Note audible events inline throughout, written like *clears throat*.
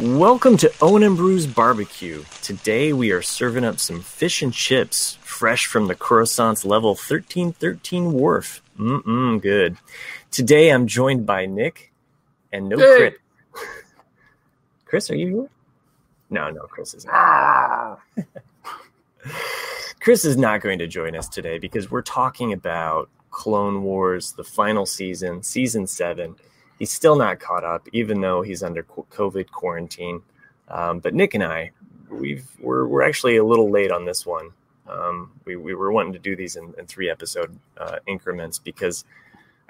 Welcome to Owen and Beru's Barbecue. Today we are serving up some fish and chips, fresh from the Coruscant's level 1313 wharf. Mm-mm, good. Today I'm joined by Nick and no Hey. Chris. *laughs* Chris, are you here? No, no, Chris is not. *laughs* Chris is not going to join us today because we're talking about Clone Wars, the final season, season seven. He's still not caught up, even though he's under COVID quarantine. Um, but Nick and I, we've we're we're actually a little late on this one. Um, we we were wanting to do these in, in three episode uh, increments because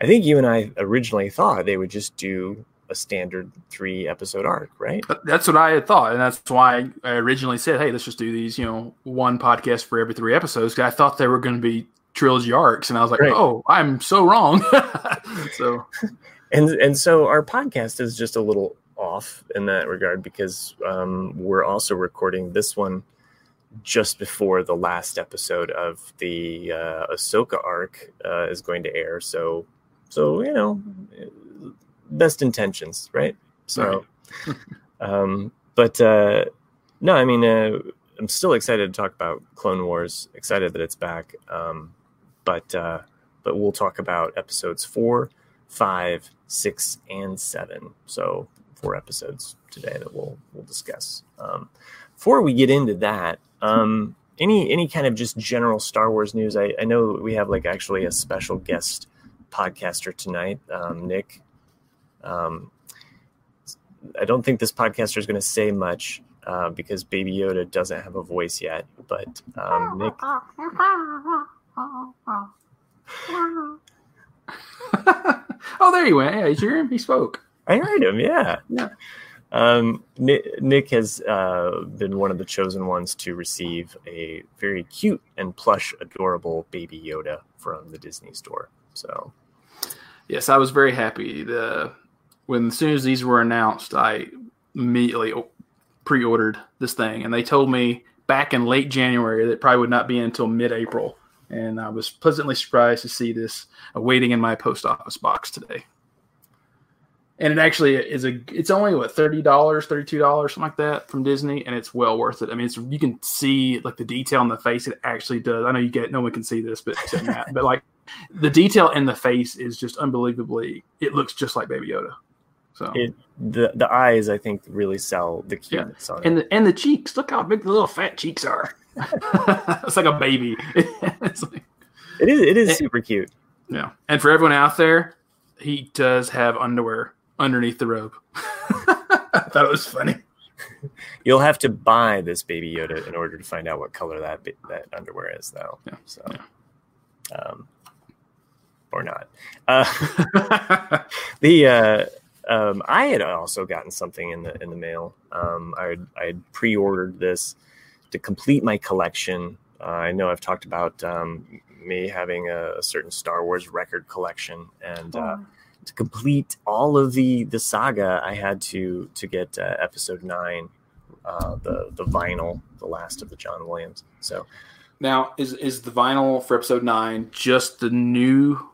I think you and I originally thought they would just do a standard three episode arc, right? That's what I had thought, and that's why I originally said, "Hey, let's just do these, you know, one podcast for every three episodes." 'cause I thought they were going to be trilogy arcs, and I was like, Right. "Oh, I'm so wrong." *laughs* so *laughs* and and so our podcast is just a little off in that regard because um, we're also recording this one just before the last episode of the uh, Ahsoka arc uh, is going to air. So so you know, best intentions, right? So, *laughs* um, but uh, no, I mean, uh, I'm still excited to talk about Clone Wars. Excited that it's back. Um, but uh, but we'll talk about episodes four, five, six, and seven. So four episodes today that we'll we'll discuss. Um, before we get into that, um, any any kind of just general Star Wars news? I, I know we have like actually a special guest podcaster tonight, um, Nick. Um, I don't think this podcaster is going to say much uh, because Baby Yoda doesn't have a voice yet. But um, Nick, *laughs* *laughs* oh, there he went. Yeah, you hear him? He spoke. I heard him. Yeah. Yeah. Um, Nick, Nick has uh, been one of the chosen ones to receive a very cute and plush, adorable Baby Yoda from the Disney store. So Yes, I was very happy. The when as soon as these were announced, I immediately pre-ordered this thing, and they told me back in late January that it probably would not be until mid-April, and I was pleasantly surprised to see this awaiting in my post office box today. And it actually is a. It's only what thirty dollars, thirty-two dollars, something like that from Disney, and it's well worth it. I mean, it's you can see like the detail in the face. It actually does. I know you get no one can see this, but *laughs* Matt, but like the detail in the face is just unbelievably. It looks just like Baby Yoda. So it the the eyes, I think, really sell the on it. and the and the cheeks. Look how big the little fat cheeks are. *laughs* it's like a baby. *laughs* it's like, It is it is Eh. super cute. yeah. And for everyone out there, he does have underwear underneath the robe. *laughs* I thought it was funny. You'll have to buy this Baby Yoda in order to find out what color that that underwear is, though. Yeah. So, um, or not. Uh, the uh, um, I had also gotten something in the in the mail. Um, I I had pre-ordered this to complete my collection. Uh, I know I've talked about um, me having a, a certain Star Wars record collection, and uh, to complete all of the the saga, I had to to get uh, Episode Nine, uh, the the vinyl, the last of the John Williams. So Now, is is the vinyl for episode nine just the new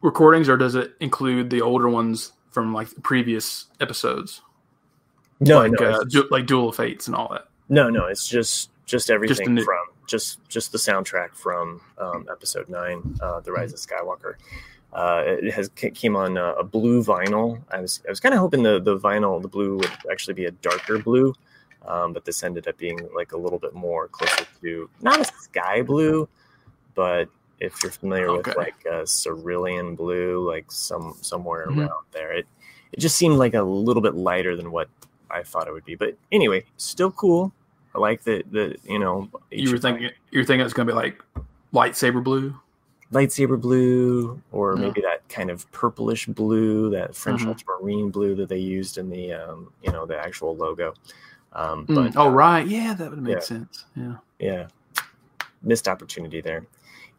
recordings, or does it include the older ones from like previous episodes, no, like no, uh, du- like Duel of Fates and all that? No, no, it's just just everything new- from just just the soundtrack from um, episode nine, uh, the Rise of Skywalker. Uh, it has came on uh, a blue vinyl. I was I was kind of hoping the the vinyl the blue would actually be a darker blue, um, but this ended up being like a little bit more closer to not a sky blue, but if you're familiar Okay. with like a cerulean blue, like some somewhere Mhm. around there, it it just seemed like a little bit lighter than what I thought it would be. But anyway, still cool. I like the the you know You were thinking you were thinking it's going to be like lightsaber blue. lightsaber blue or Yeah. maybe that kind of purplish blue, that French Mhm. ultramarine blue that they used in the um, you know the actual logo. Um, Mm. oh right, yeah, that would make yeah. sense. Yeah. yeah, missed opportunity there.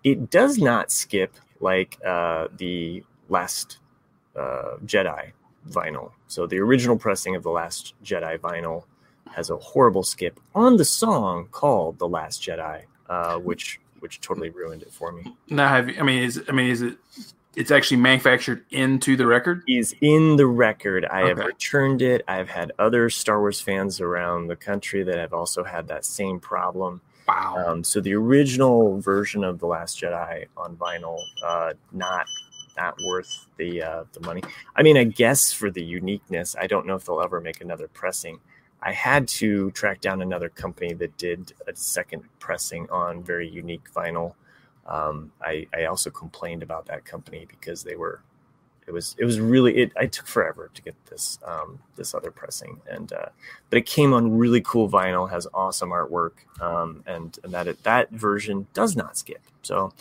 It does not skip like uh, the last uh, Jedi vinyl. So the original pressing of the last Jedi vinyl has a horrible skip on the song called "The Last Jedi," uh, which which totally ruined it for me. Now, have you, I mean, is I mean, is it it's actually manufactured into the record. Is in the record. I okay. have returned it. I've had other Star Wars fans around the country that have also had that same problem. Wow. Um, so the original version of the Last Jedi on vinyl, uh, not not worth the uh, the money. I mean, I guess for the uniqueness, I don't know if they'll ever make another pressing. I had to track down another company that did a second pressing on very unique vinyl. Um, I, I also complained about that company because they were it was it was really it I took forever to get this um, this other pressing and uh, but it came on really cool vinyl has awesome artwork um, and and that it, that version does not skip so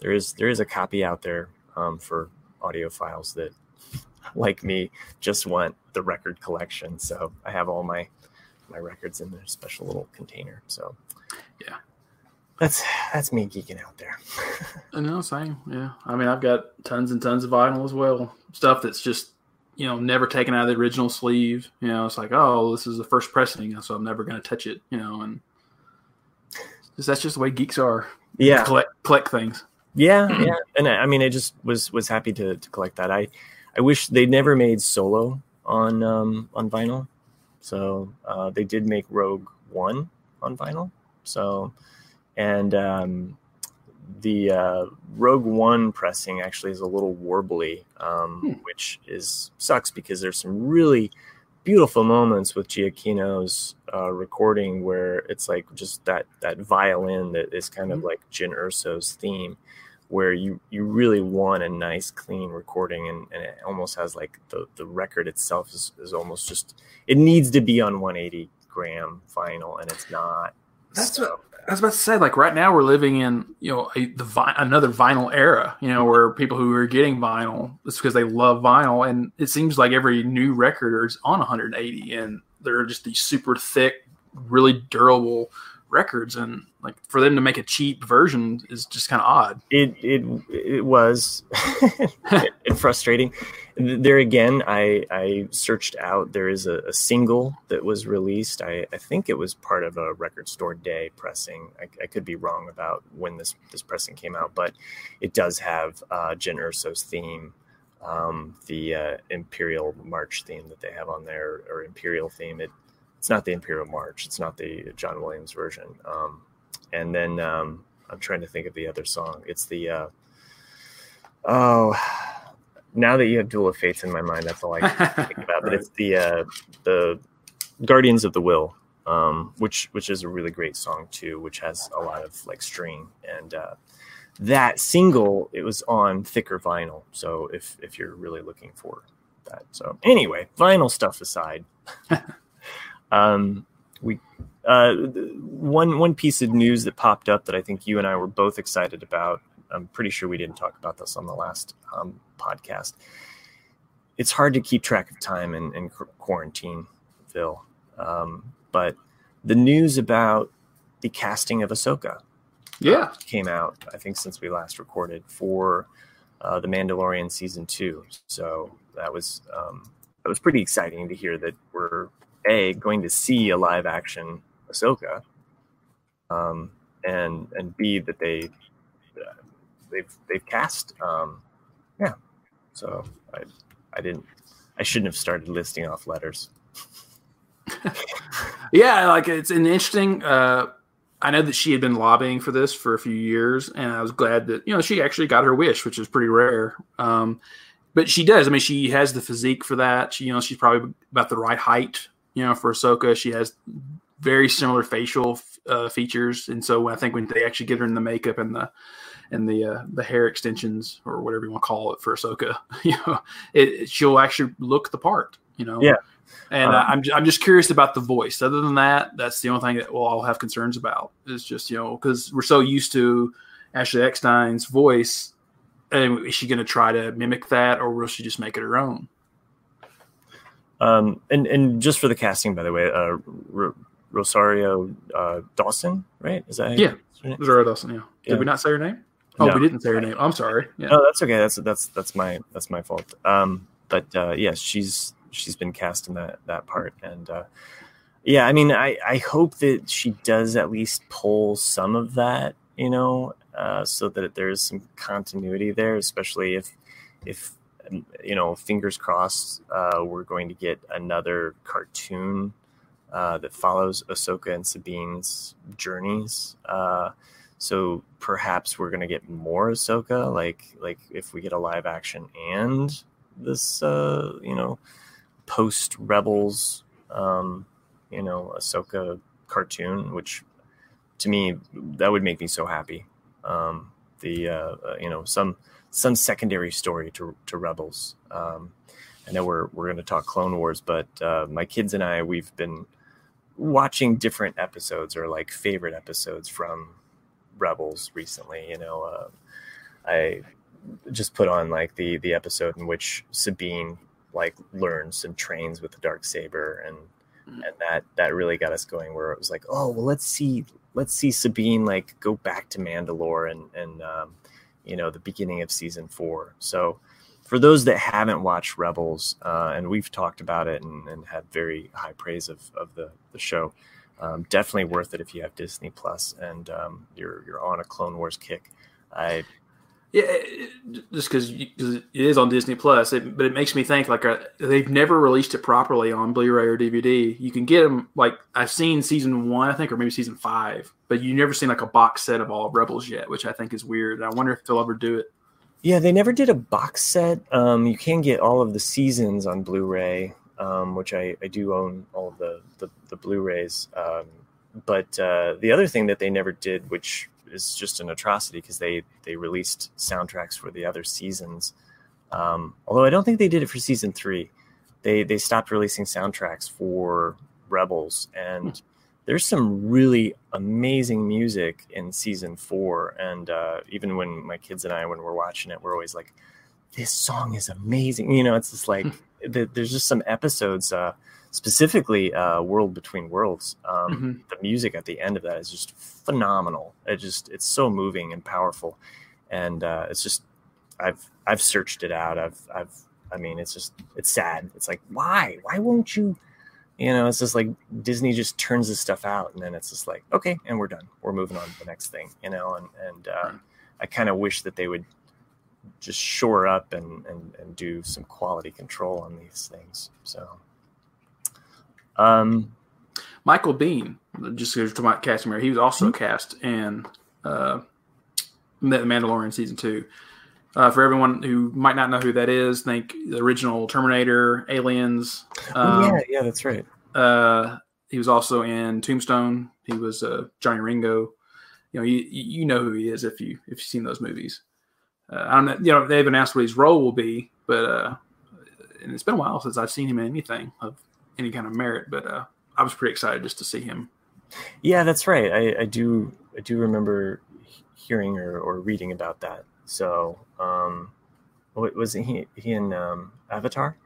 there is there is a copy out there um, for audiophiles that like me just want the record collection so I have all my my records in their special little container so yeah that's that's me geeking out there. *laughs* I know, same. Yeah, I mean, I've got tons and tons of vinyl as well. Stuff that's just you know never taken out of the original sleeve. You know, it's like, oh, this is the first pressing, so I'm never going to touch it. You know, and just, that's just the way geeks are. Yeah, collect collect things. Yeah, yeah, and I, I mean, I just was was happy to, to collect that. I I wish they never made solo on um, on vinyl. So uh, they did make Rogue One on vinyl. So and um, the uh, Rogue One pressing actually is a little warbly, um, hmm. which is sucks because there's some really beautiful moments with Giacchino's uh, recording where it's like just that that violin that is kind of hmm. like Jyn Erso's theme, where you you really want a nice clean recording and, and it almost has like the the record itself is, is almost just it needs to be on 180 gram vinyl and it's not. That's so. what I was about to say, like right now, we're living in you know a, the vi- another vinyl era. You know, where people who are getting vinyl it's because they love vinyl, and it seems like every new record is on 180, and they're just these super thick, really durable records, and like for them to make a cheap version is just kind of odd. It it it was and *laughs* frustrating. There again, I I searched out. There is a, a single that was released. I, I think it was part of a record store day pressing. I, I, could be wrong about when this this pressing came out, but it does have uh, Jyn Erso's theme. Um, the uh, Imperial March theme that they have on there, or Imperial theme. It it's not the Imperial March. It's not the John Williams version. Um, and then um, I'm trying to think of the other song. It's the uh, oh, now that you have Duel of Fates in my mind, that's all I can *laughs* think about. But it's the uh, the Guardians of the Whills, um, which which is a really great song too, which has a lot of like string and. Uh, that single it was on thicker vinyl so if if you're really looking for that so anyway vinyl stuff aside *laughs* Um, we uh, one one piece of news that popped up that I think you and I were both excited about. I'm pretty sure we didn't talk about this on the last um, podcast. It's hard to keep track of time in, in quarantine, Phil. Um, but the news about the casting of Ahsoka, yeah, uh, came out. I think since we last recorded for uh, the Mandalorian season two. So that was um, that was pretty exciting to hear that we're a going to see a live action Ahsoka, um, and and b that they uh, they've they've cast um, yeah. So I I didn't I shouldn't have started listing off letters. *laughs* yeah, like it's an interesting. Uh, I know that she had been lobbying for this for a few years, and I was glad that you know she actually got her wish, which is pretty rare. Um, but she does. I mean, she has the physique for that. She, you know, she's probably about the right height you know, for Ahsoka, she has very similar facial uh, features, and so I think when they actually get her in the makeup and the and the uh, the hair extensions or whatever you want to call it for Ahsoka, *laughs* you know, it, she'll actually look the part. You know, yeah. And um, I'm I'm just curious about the voice. Other than that, that's the only thing that we'll all have concerns about. Is just you know because we're so used to Ashley Eckstein's voice, and is she going to try to mimic that, or will she just make it her own? Um, and and just for the casting, by the way, uh, R- Rosario uh, Dawson, right? Is that yeah, Rosario Dawson? Yeah. Did yeah. we not say her name? Oh, no. we didn't say her name. I'm sorry. Yeah. No, that's okay. That's that's that's my that's my fault. Um, but uh, yes, yeah, she's she's been cast in that that part, and uh, yeah, I mean, I I hope that she does at least pull some of that, you know, uh, so that there's some continuity there, especially if if you know, fingers crossed, uh, we're going to get another cartoon uh, that follows Ahsoka and Sabine's journeys. Uh, so perhaps we're going to get more Ahsoka, like like if we get a live action and this, uh, you know, post Rebels, um, you know, Ahsoka cartoon, which to me that would make me so happy. Um, the uh, uh you know some some secondary story to to Rebels. Um, I know we're we're going to talk Clone Wars, but uh, my kids and I we've been watching different episodes or like favorite episodes from Rebels recently. You know, uh, I just put on like the the episode in which Sabine like learns and trains with the dark saber and mm-hmm. and that that really got us going where it was like oh well let's see let's see Sabine like go back to Mandalore and and um, you know the beginning of season four. So for those that haven't watched Rebels, uh, and we've talked about it and, and had very high praise of, of the, the show, um, definitely worth it if you have Disney Plus and um, you're you're on a Clone Wars kick. I yeah, just because it is on Disney Plus, it, but it makes me think like uh, they've never released it properly on Blu-ray or DVD. You can get them like I've seen season one, I think, or maybe season five, but you never seen like a box set of all Rebels yet, which I think is weird. I wonder if they'll ever do it. Yeah, they never did a box set. Um, you can get all of the seasons on Blu-ray, um, which I, I do own all of the the, the Blu-rays. Um, but uh, the other thing that they never did, which is just an atrocity because they they released soundtracks for the other seasons. Um, although I don't think they did it for season three. They they stopped releasing soundtracks for Rebels, and there's some really amazing music in season four. And uh, even when my kids and I, when we're watching it, we're always like, "This song is amazing." You know, it's just like hmm. the, there's just some episodes. Uh, specifically uh, World Between Worlds. Um, mm-hmm. The music at the end of that is just phenomenal. It just it's so moving and powerful, and uh, it's just I've I've searched it out. I've I've I mean it's just it's sad. It's like why why won't you? You know, it's just like Disney just turns this stuff out, and then it's just like okay, and we're done. We're moving on to the next thing. You know, and and uh, mm-hmm. I kind of wish that they would just shore up and, and and do some quality control on these things. So um, Michael Biehn, just to about Casimir, he was also mm-hmm. cast in uh, The Mandalorian season two. Uh, for everyone who might not know who that is, think the original Terminator, Aliens. Um, oh, yeah, yeah, that's right. Uh, he was also in Tombstone. He was uh, Johnny Ringo. You know, you, you know who he is if you if you've seen those movies. Uh, I don't know. You know, they haven't asked what his role will be, but uh, and it's been a while since I've seen him in anything of any kind of merit. But uh, I was pretty excited just to see him. Yeah, that's right. I, I do I do remember hearing or, or reading about that. So um, was he he in um, Avatar?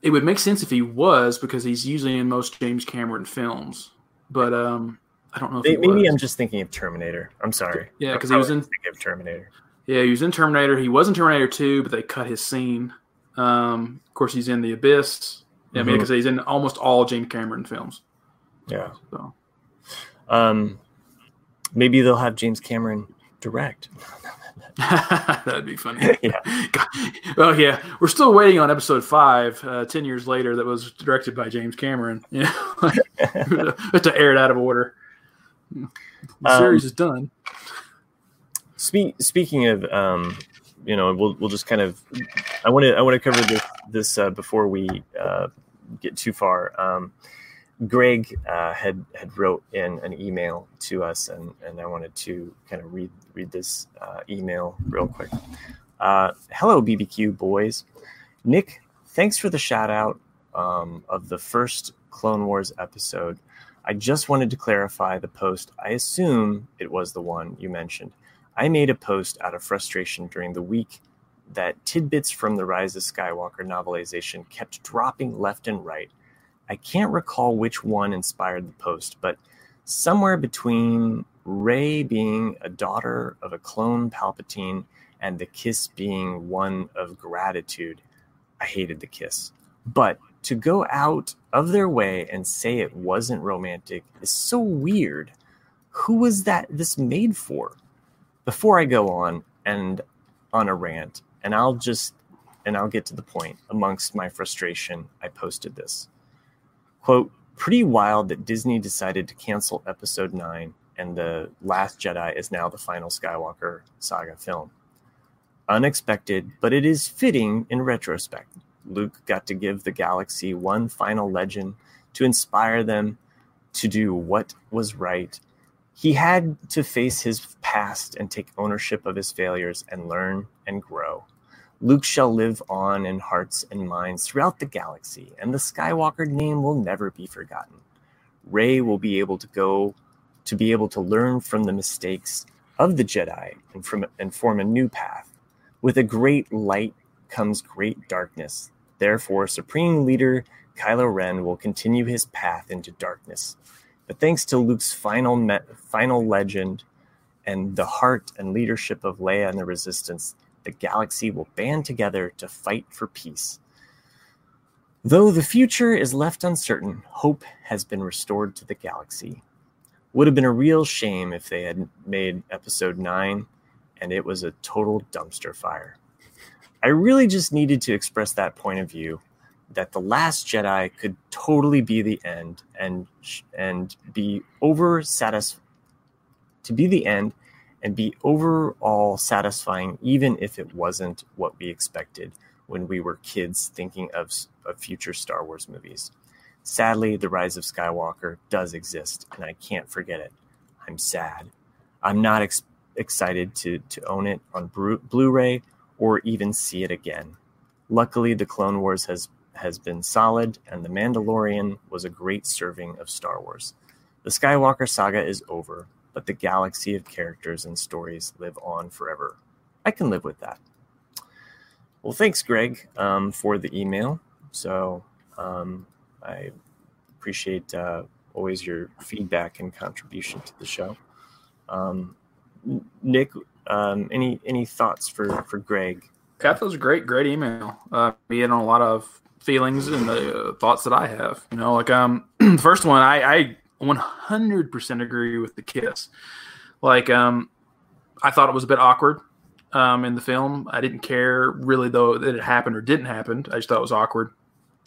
It would make sense if he was because he's usually in most James Cameron films. But um, I don't know. maybe. I'm just thinking of Terminator. I'm sorry. Yeah, because he was in Terminator. Yeah, he was in Terminator. He was in Terminator 2, but they cut his scene. Um, of course, he's in The Abyss. Yeah, mm-hmm. I mean, because mm-hmm. he's in almost all James Cameron films. Yeah. So, um, maybe they'll have James Cameron direct. *laughs* *laughs* That'd be funny. *laughs* yeah. Well, yeah, we're still waiting on episode five. Uh, Ten years later, that was directed by James Cameron. Yeah, to air it out of order. *laughs* The um, series is done. Speak, speaking of um, you know, we'll we'll just kind of. I want to I want to cover this this uh, before we uh, get too far. Um, Greg uh, had had wrote in an email to us, and and I wanted to kind of read read this uh, email real quick. Uh, hello, BBQ boys. Nick, thanks for the shout out um, of the first Clone Wars episode. I just wanted to clarify the post. I assume it was the one you mentioned. I made a post out of frustration during the week that tidbits from the Rise of Skywalker novelization kept dropping left and right. I can't recall which one inspired the post, but somewhere between Rey being a daughter of a clone Palpatine and the kiss being one of gratitude, I hated the kiss. But to go out of their way and say it wasn't romantic is so weird. Who was that this made for? before I go on, and on a rant, and I'll just and I'll get to the point. Amongst my frustration, I posted this quote: "Pretty wild that Disney decided to cancel Episode Nine, and the Last Jedi is now the final Skywalker saga film. Unexpected, but it is fitting in retrospect. Luke got to give the galaxy one final legend to inspire them to do what was right." He had to face his past and take ownership of his failures and learn and grow. Luke shall live on in hearts and minds throughout the galaxy, and the Skywalker name will never be forgotten. Rey will be able to go to be able to learn from the mistakes of the Jedi and from and form a new path. With a great light comes great darkness. Therefore, Supreme Leader Kylo Ren will continue his path into darkness. But thanks to Luke's final me- final legend and the heart and leadership of Leia and the Resistance, the galaxy will band together to fight for peace. Though the future is left uncertain, hope has been restored to the galaxy. Would have been a real shame if they had made episode 9 and it was a total dumpster fire. I really just needed to express that point of view that the last jedi could totally be the end and and be over satisfied to be the end and be overall satisfying even if it wasn't what we expected when we were kids thinking of, of future star wars movies. Sadly the rise of skywalker does exist and i can't forget it. I'm sad. I'm not ex- excited to, to own it on blu-ray or even see it again luckily the clone wars has has been solid, and The Mandalorian was a great serving of Star Wars. The Skywalker saga is over, but the galaxy of characters and stories live on forever. I can live with that. Well, thanks, Greg, um, for the email. So um, I appreciate uh, always your feedback and contribution to the show. Um, Nick, um, any any thoughts for for Greg? That was a great, great email. Uh, he had a lot of feelings and the uh, thoughts that I have. You know, like um, *clears throat* first one, I, I 100% agree with the kiss. Like um, I thought it was a bit awkward um in the film. I didn't care really though that it happened or didn't happen. I just thought it was awkward.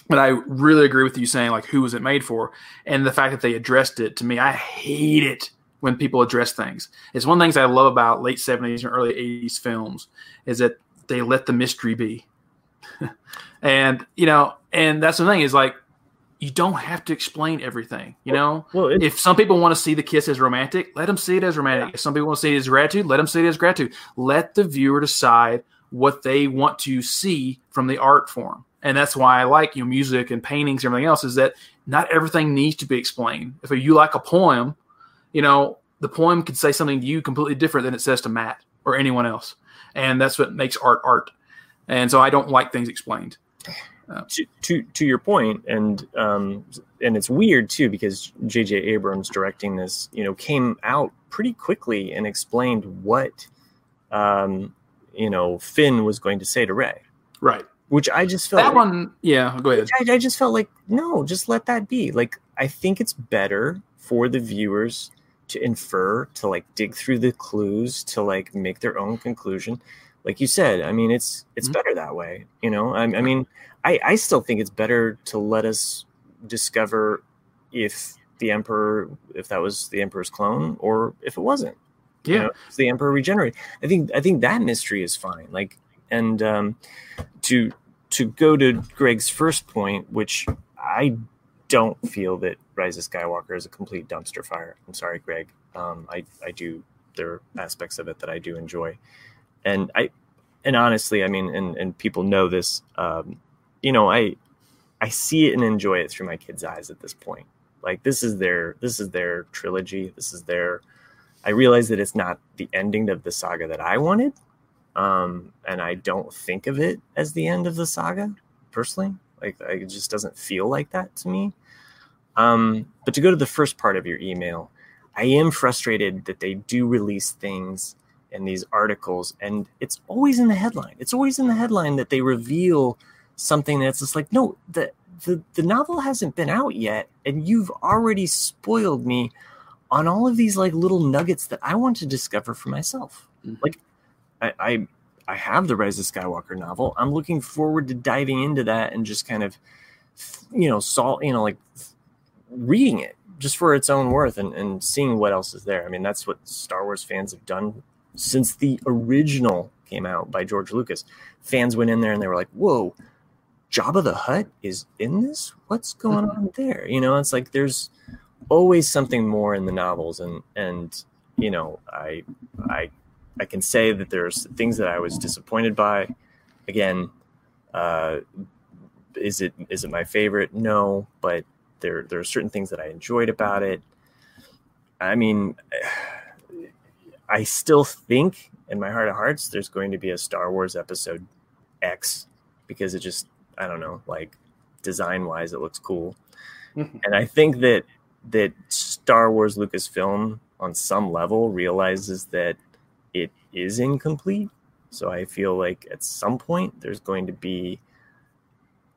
But I really agree with you saying like who was it made for, and the fact that they addressed it to me. I hate it when people address things. It's one of the things I love about late 70s and early 80s films is that they let the mystery be. *laughs* and you know, and that's the thing is like you don't have to explain everything. You know, well, if some people want to see the kiss as romantic, let them see it as romantic. Yeah. If some people want to see it as gratitude, let them see it as gratitude. Let the viewer decide what they want to see from the art form. And that's why I like you know music and paintings and everything else is that not everything needs to be explained. If you like a poem, you know the poem could say something to you completely different than it says to Matt or anyone else, and that's what makes art art. And so I don't like things explained. Uh, to, to to your point, and um, and it's weird too because J.J. Abrams directing this, you know, came out pretty quickly and explained what, um, you know, Finn was going to say to Rey, Right. Which I just felt that like, one. Yeah, go ahead. I, I just felt like no, just let that be. Like I think it's better for the viewers to infer, to like dig through the clues, to like make their own conclusion like you said, I mean, it's it's mm-hmm. better that way. You know, I, I mean, I, I still think it's better to let us discover if the emperor, if that was the emperor's clone, or if it wasn't. Yeah, you know, the emperor regenerated. I think I think that mystery is fine. Like, and um, to to go to Greg's first point, which I don't feel that Rise of Skywalker is a complete dumpster fire. I'm sorry, Greg. Um, I I do there are aspects of it that I do enjoy and I and honestly, I mean, and and people know this. Um, you know, I I see it and enjoy it through my kids' eyes at this point. Like this is their this is their trilogy. This is their. I realize that it's not the ending of the saga that I wanted, um, and I don't think of it as the end of the saga personally. Like it just doesn't feel like that to me. Um, but to go to the first part of your email, I am frustrated that they do release things in these articles and it's always in the headline it's always in the headline that they reveal something that's just like no the the, the novel hasn't been out yet and you've already spoiled me on all of these like little nuggets that i want to discover for myself mm-hmm. like I, I I have the Rise of Skywalker novel. I'm looking forward to diving into that and just kind of, you know, salt, you know, like reading it just for its own worth and, and seeing what else is there. I mean, that's what Star Wars fans have done since the original came out by George Lucas. Fans went in there and they were like, whoa, Jabba the Hutt is in this? What's going on there? You know, it's like there's always something more in the novels and and you know, I I I can say that there's things that I was disappointed by. Again, uh, is it is it my favorite? No, but there there are certain things that I enjoyed about it. I mean, *sighs* I still think in my heart of hearts there's going to be a Star Wars episode X because it just I don't know, like design wise it looks cool. Mm-hmm. And I think that that Star Wars Lucasfilm on some level realizes that it is incomplete. So I feel like at some point there's going to be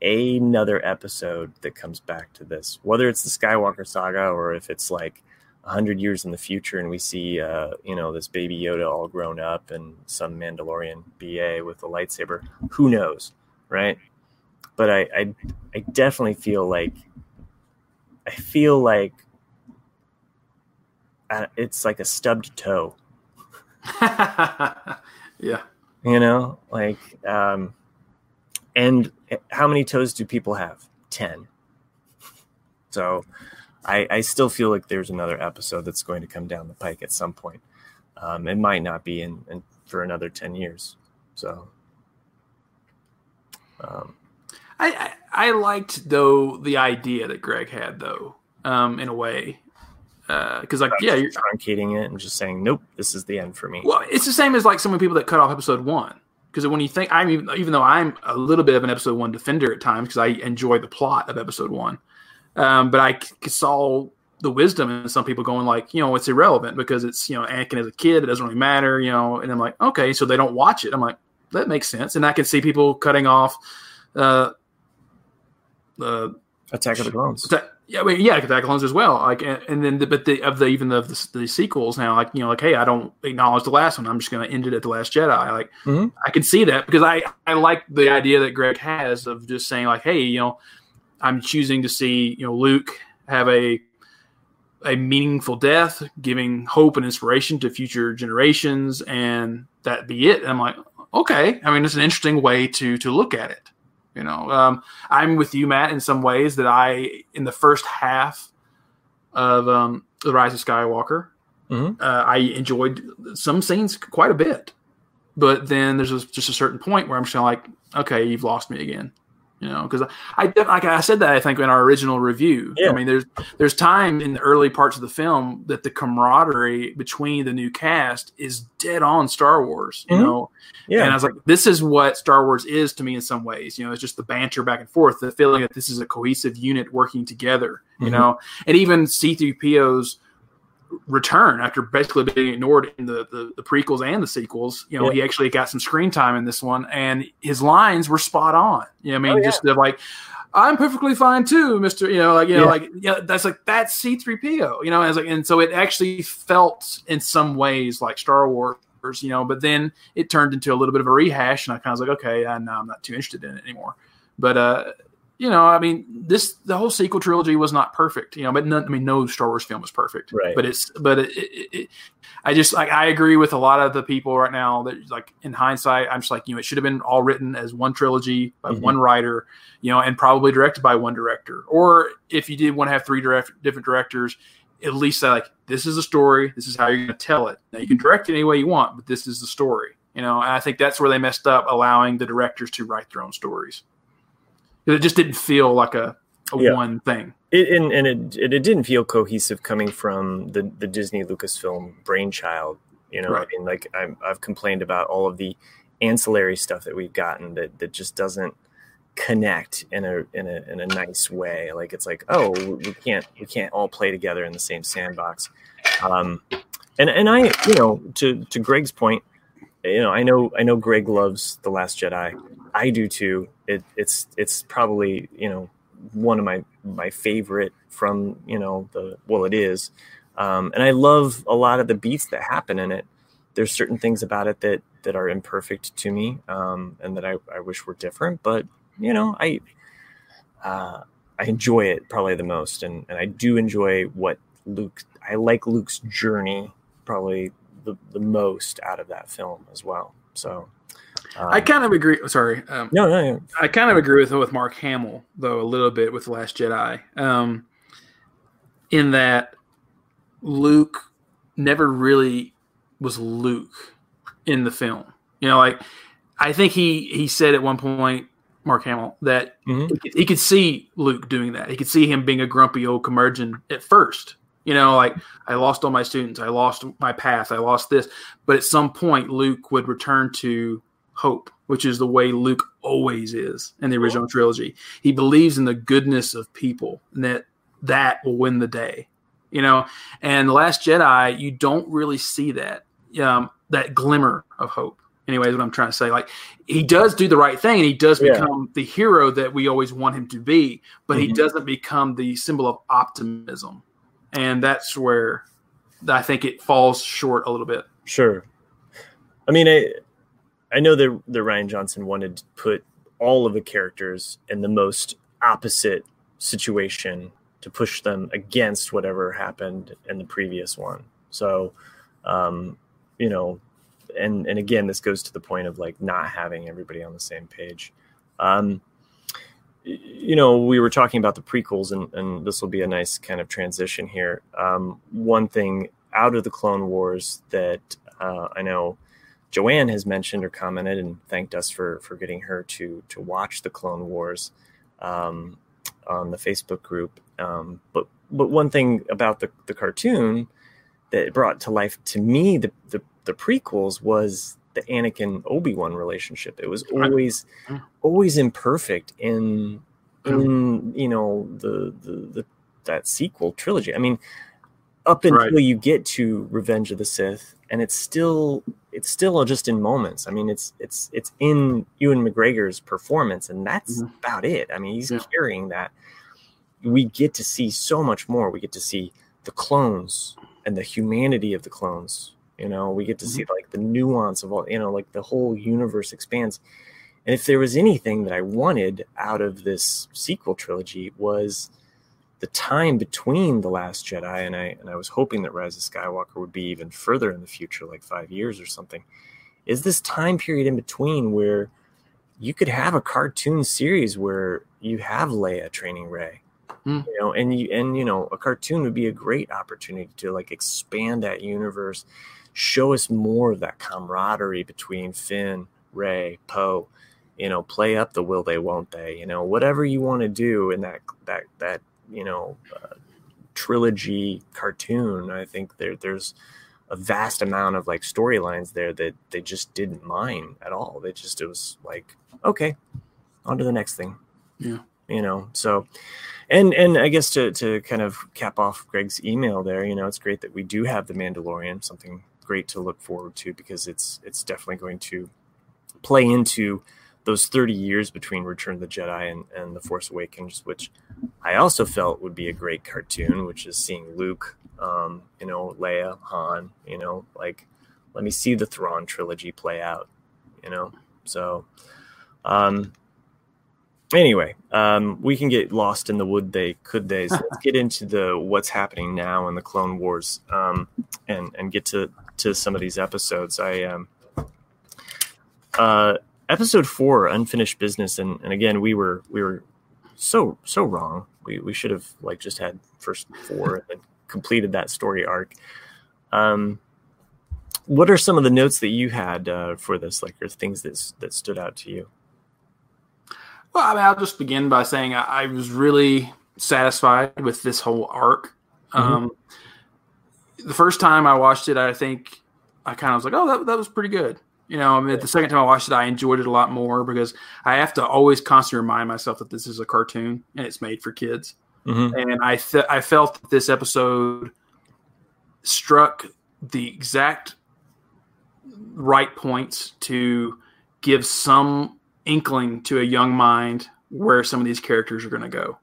another episode that comes back to this, whether it's the Skywalker saga or if it's like a hundred years in the future and we see, uh, you know, this baby Yoda all grown up and some Mandalorian BA with a lightsaber. Who knows, right? But I, I, I definitely feel like, I feel like uh, it's like a stubbed toe. *laughs* yeah. You know, like, um, and how many toes do people have? 10. So I, I still feel like there's another episode that's going to come down the pike at some point. Um, it might not be in, in for another 10 years. So, um, I, I, I liked though the idea that Greg had though, um, in a way, because uh, like yeah, you're truncating it and just saying nope, this is the end for me. Well, it's the same as like some of the people that cut off episode one because when you think I'm even, even though I'm a little bit of an episode one defender at times because I enjoy the plot of episode one, um, but I saw the wisdom in some people going like, you know, it's irrelevant because it's you know Anakin as a kid, it doesn't really matter, you know, and I'm like, okay, so they don't watch it. I'm like, that makes sense, and I can see people cutting off uh, the Attack of the Clones. Yeah, I mean, yeah, Attack Clones as well. Like, and, and then, the, but the of the even the, the, the sequels now, like you know, like hey, I don't acknowledge the last one. I'm just going to end it at the Last Jedi. Like, mm-hmm. I can see that because I I like the idea that Greg has of just saying like, hey, you know, I'm choosing to see you know Luke have a a meaningful death, giving hope and inspiration to future generations, and that be it. And I'm like, okay. I mean, it's an interesting way to to look at it. You know, um, I'm with you, Matt, in some ways that I, in the first half of um, The Rise of Skywalker, mm-hmm. uh, I enjoyed some scenes quite a bit. But then there's a, just a certain point where I'm just like, okay, you've lost me again you know because I, I like I said that I think in our original review. Yeah. I mean, there's there's time in the early parts of the film that the camaraderie between the new cast is dead on Star Wars. You mm-hmm. know, yeah. And I was like, this is what Star Wars is to me in some ways. You know, it's just the banter back and forth, the feeling that this is a cohesive unit working together. You mm-hmm. know, and even C-3PO's return after basically being ignored in the, the, the prequels and the sequels. You know, yeah. he actually got some screen time in this one, and his lines were spot on. You know, I mean, oh, yeah. just like. I'm perfectly fine too, Mister. You know, like you know, yeah. like yeah, that's like that's C three PO. You know, as like, and so it actually felt in some ways like Star Wars. You know, but then it turned into a little bit of a rehash, and I kind of was like, okay, I, no, I'm not too interested in it anymore. But uh, you know, I mean, this the whole sequel trilogy was not perfect, you know, but none, I mean, no Star Wars film was perfect, right? But it's, but it, it, it, I just like I agree with a lot of the people right now that like in hindsight, I'm just like you know, it should have been all written as one trilogy by mm-hmm. one writer, you know, and probably directed by one director, or if you did want to have three direct, different directors, at least say like this is a story, this is how you're going to tell it. Now you can direct it any way you want, but this is the story, you know. And I think that's where they messed up, allowing the directors to write their own stories. It just didn't feel like a, a yeah. one thing. It, and and it, it, didn't feel cohesive coming from the the Disney Lucasfilm brainchild. You know, right. I mean, like i have complained about all of the ancillary stuff that we've gotten that that just doesn't connect in a in a in a nice way. Like it's like, oh, we can't we can't all play together in the same sandbox. Um, and and I, you know, to to Greg's point, you know, I know I know Greg loves the Last Jedi. I do too. It, it's it's probably you know one of my my favorite from you know the well it is, um, and I love a lot of the beats that happen in it. There's certain things about it that that are imperfect to me um, and that I, I wish were different. But you know, I uh, I enjoy it probably the most, and and I do enjoy what Luke. I like Luke's journey probably the, the most out of that film as well. So um, I kind of agree. Sorry, um, no, no, no, I kind of agree with with Mark Hamill though a little bit with the Last Jedi, um, in that Luke never really was Luke in the film. You know, like I think he he said at one point, Mark Hamill, that mm-hmm. he, could, he, could, see Luke doing that. He could see him being a grumpy old curmudgeon at first. You know, like I lost all my students, I lost my path, I lost this. But at some point, Luke would return to hope, which is the way Luke always is in the original trilogy. He believes in the goodness of people and that that will win the day. You know, and the Last Jedi, you don't really see that um, that glimmer of hope. Anyway, is what I'm trying to say. Like he does do the right thing, and he does become yeah. the hero that we always want him to be, but mm-hmm. he doesn't become the symbol of optimism, and that's where I think it falls short a little bit. Sure. I mean, I I know that that Rian Johnson wanted to put all of the characters in the most opposite situation to push them against whatever happened in the previous one. So, um, you know, and and again, this goes to the point of like not having everybody on the same page. Um, you know, we were talking about the prequels, and, and this will be a nice kind of transition here. Um, one thing out of the Clone Wars that uh, I know Joanne has mentioned or commented and thanked us for for getting her to to watch the Clone Wars um, on the Facebook group. Um, but but one thing about the the cartoon that brought to life to me the the, the prequels was the Anakin Obi Wan relationship. It was always always imperfect in in you know the, the the that sequel trilogy. I mean, up until right. you get to Revenge of the Sith, and it's still it's still just in moments. I mean, it's it's it's in Ewan McGregor's performance, and that's mm-hmm. about it. I mean, he's yeah. carrying that. We get to see so much more. We get to see the clones and the humanity of the clones. You know, we get to mm-hmm. see like the nuance of all. You know, like the whole universe expands. And if there was anything that I wanted out of this sequel trilogy was the time between the Last Jedi and I and I was hoping that Rise of Skywalker would be even further in the future, like five years or something. Is this time period in between where you could have a cartoon series where you have Leia training Rey, mm. you know, and you and you know a cartoon would be a great opportunity to like expand that universe, show us more of that camaraderie between Finn, Rey, Poe, you know, play up the will they, won't they, you know, whatever you want to do in that that that you know uh, trilogy cartoon. I think there there's a vast amount of like storylines there that they just didn't mind at all. They just it was like okay, on to the next thing. Yeah, you know. So, and and I guess to to kind of cap off Greg's email there, you know, it's great that we do have the Mandalorian, something great to look forward to because it's it's definitely going to play into those 30 years between Return of the Jedi and, and The Force Awakens, which I also felt would be a great cartoon, which is seeing Luke, um, you know, Leia, Han, you know, like let me see the Thrawn trilogy play out, you know. So, um, anyway, um, we can get lost in the would they could they. So let's *laughs* get into the what's happening now in the Clone Wars, um, and and get to to some of these episodes. I um, uh episode four, unfinished business, and, and again we were we were so so wrong. We we should have like just had first four and then completed that story arc. Um, what are some of the notes that you had uh, for this, like, or things that that stood out to you? Well, I mean, I'll just begin by saying I, I was really satisfied with this whole arc. Mm-hmm. Um, the first time I watched it, I think I kind of was like, "Oh, that, that was pretty good." You know, I mean, the second time I watched it, I enjoyed it a lot more because I have to always constantly remind myself that this is a cartoon and it's made for kids. Mm-hmm. And I th- I felt that this episode struck the exact right points to give some inkling to a young mind where some of these characters are going to go.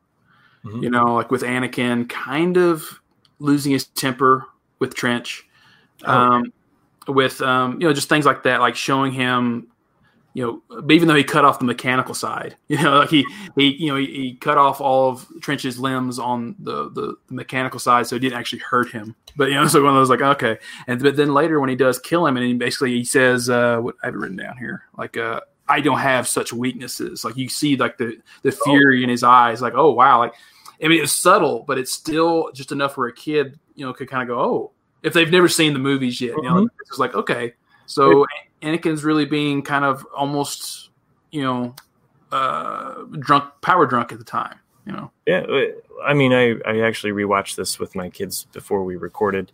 Mm-hmm. You know, like with Anakin kind of losing his temper with Trench. Oh, um, with um, you know just things like that, like showing him you know, even though he cut off the mechanical side, *laughs* you know, like he, he, you know, he, he cut off all of Trench's limbs on the, the, the mechanical side, so it didn't actually hurt him. But you know, *laughs* so one of those like okay, and but then later when he does kill him, and he basically he says, uh, what I have it written down here, like, uh, I don't have such weaknesses. Like you see, like the the fury oh. in his eyes, like oh wow, like I mean it's subtle, but it's still just enough where a kid, you know, could kind of go oh, if they've never seen the movies yet, you know, mm-hmm. it's like okay, so. Anakin's really being kind of almost, you know, uh, drunk, power drunk at the time. You know. Yeah, I mean, I I actually rewatched this with my kids before we recorded,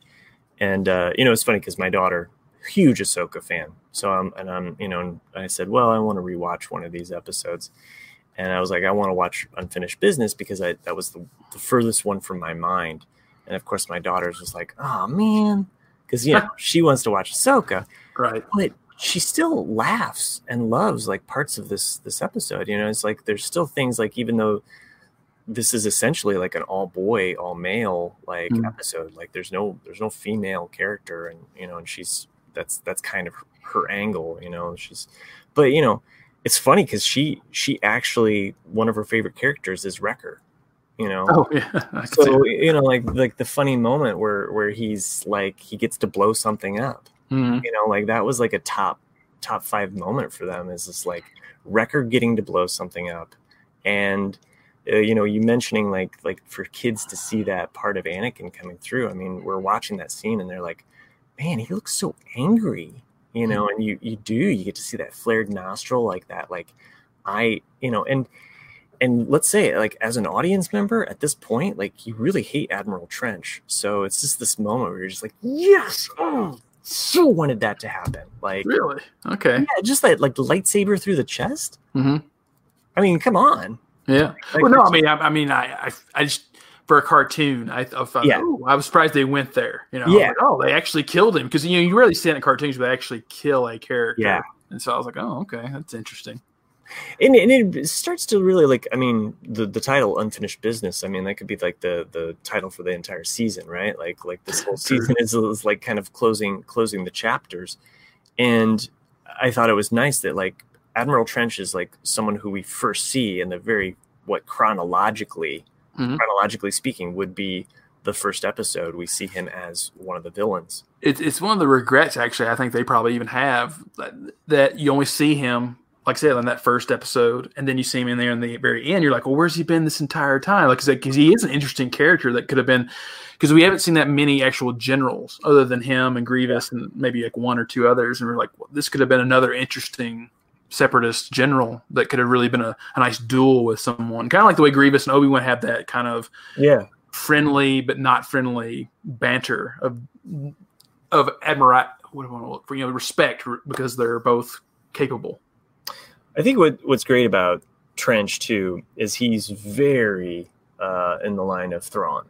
and uh, you know, it's funny because my daughter, huge Ahsoka fan, so I'm and I'm you know, and I said, well, I want to rewatch one of these episodes, and I was like, I want to watch Unfinished Business because I that was the, the furthest one from my mind, and of course, my daughter's just like, oh man, because you know *laughs* she wants to watch Ahsoka, right? But she still laughs and loves like parts of this this episode you know it's like there's still things like even though this is essentially like an all boy all male like mm. episode like there's no there's no female character and you know and she's that's that's kind of her angle you know she's but you know it's funny because she she actually one of her favorite characters is wrecker you know oh *laughs* yeah so you know like like the funny moment where where he's like he gets to blow something up Mm-hmm. You know, like that was like a top top five moment for them. Is this like Wrecker getting to blow something up, and uh, you know, you mentioning like like for kids to see that part of Anakin coming through. I mean, we're watching that scene and they're like, man, he looks so angry. You know, mm-hmm. and you you do you get to see that flared nostril like that, like I you know, and and let's say like as an audience member at this point like you really hate admiral trench so it's just this moment where you're just like yes oh so wanted that to happen. Like really? Okay. Yeah, just like like lightsaber through the chest. Mm-hmm. I mean, come on. Yeah. Like, well, no, I mean, I, I mean, I, I, I, just for a cartoon, I, I thought, yeah. I was surprised they went there. You know, yeah. Like, oh, they actually killed him because you know you rarely see it in cartoons, but they actually kill a character. Yeah. And so I was like, oh, okay, that's interesting and, and it starts to really like i mean the the title unfinished business i mean that could be like the the title for the entire season right? Like like this whole season is, is like kind of closing closing the chapters. And i thought it was nice that like admiral trench is like someone who we first see in the very what chronologically mm-hmm. chronologically speaking would be the first episode. We see him as one of the villains. It's, it's one of the regrets actually i think they probably even have that, that you only see him like I said, on that first episode, and then you see him in there in the very end. You're like, well, where's he been this entire time? Like, because he is an interesting character that could have been, because we haven't seen that many actual generals other than him and Grievous and maybe like one or two others. And we're like, well, this could have been another interesting separatist general that could have really been a, a nice duel with someone, kind of like the way Grievous and Obi Wan have that kind of yeah friendly but not friendly banter of of admirat what do I want to look for you know respect because they're both capable. I think what what's great about Trench too is he's very uh, in the line of Thrawn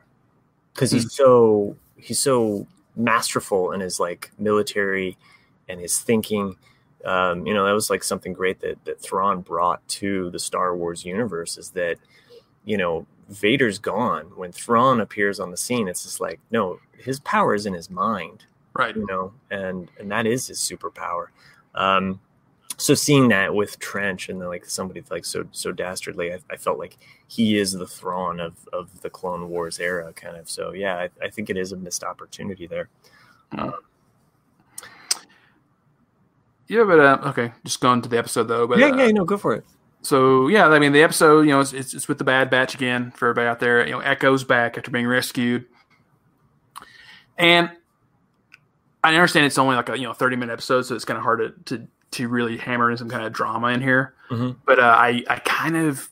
because he's mm. so he's so masterful in his like military and his thinking. Um, you know, that was like something great that that Thrawn brought to the Star Wars universe is that you know Vader's gone when Thrawn appears on the scene. It's just like no, his power is in his mind, right? You know, and and that is his superpower. Um, so seeing that with Trench and like somebody like so so dastardly, I, I, felt like he is the Thrawn of of the Clone Wars era, kind of. So yeah, I, I think it is a missed opportunity there. Mm. Um, yeah, but uh, okay, just going to the episode though. But yeah, uh, yeah, no, go for it. So yeah, I mean the episode, you know, it's, it's, it's with the Bad Batch again for everybody out there. You know, Echo's back after being rescued, and I understand it's only like a you know thirty minute episode, so it's kind of hard to, to to really hammer in some kind of drama in here. Mm-hmm. But uh, I I kind of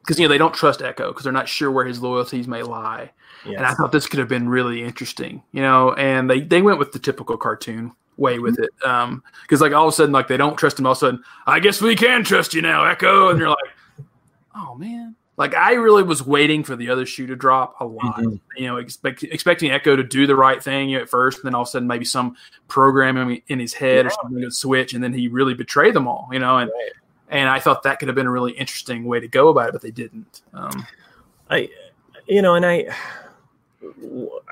because you know they don't trust Echo because they're not sure where his loyalties may lie. Yes. And I thought this could have been really interesting, you know. And they they went with the typical cartoon way with mm-hmm. it, um, because like all of a sudden like they don't trust him. All of a sudden, I guess we can trust you now, Echo. And you're like, oh man. Like I really was waiting for the other shoe to drop a lot. Mm-hmm. You know, expect, expecting Echo to do the right thing at first, and then all of a sudden maybe some programming in his head yeah. or something would switch, and then he really betray them all. You know, and right. and I thought that could have been a really interesting way to go about it, but they didn't. Um, I, you know, and I,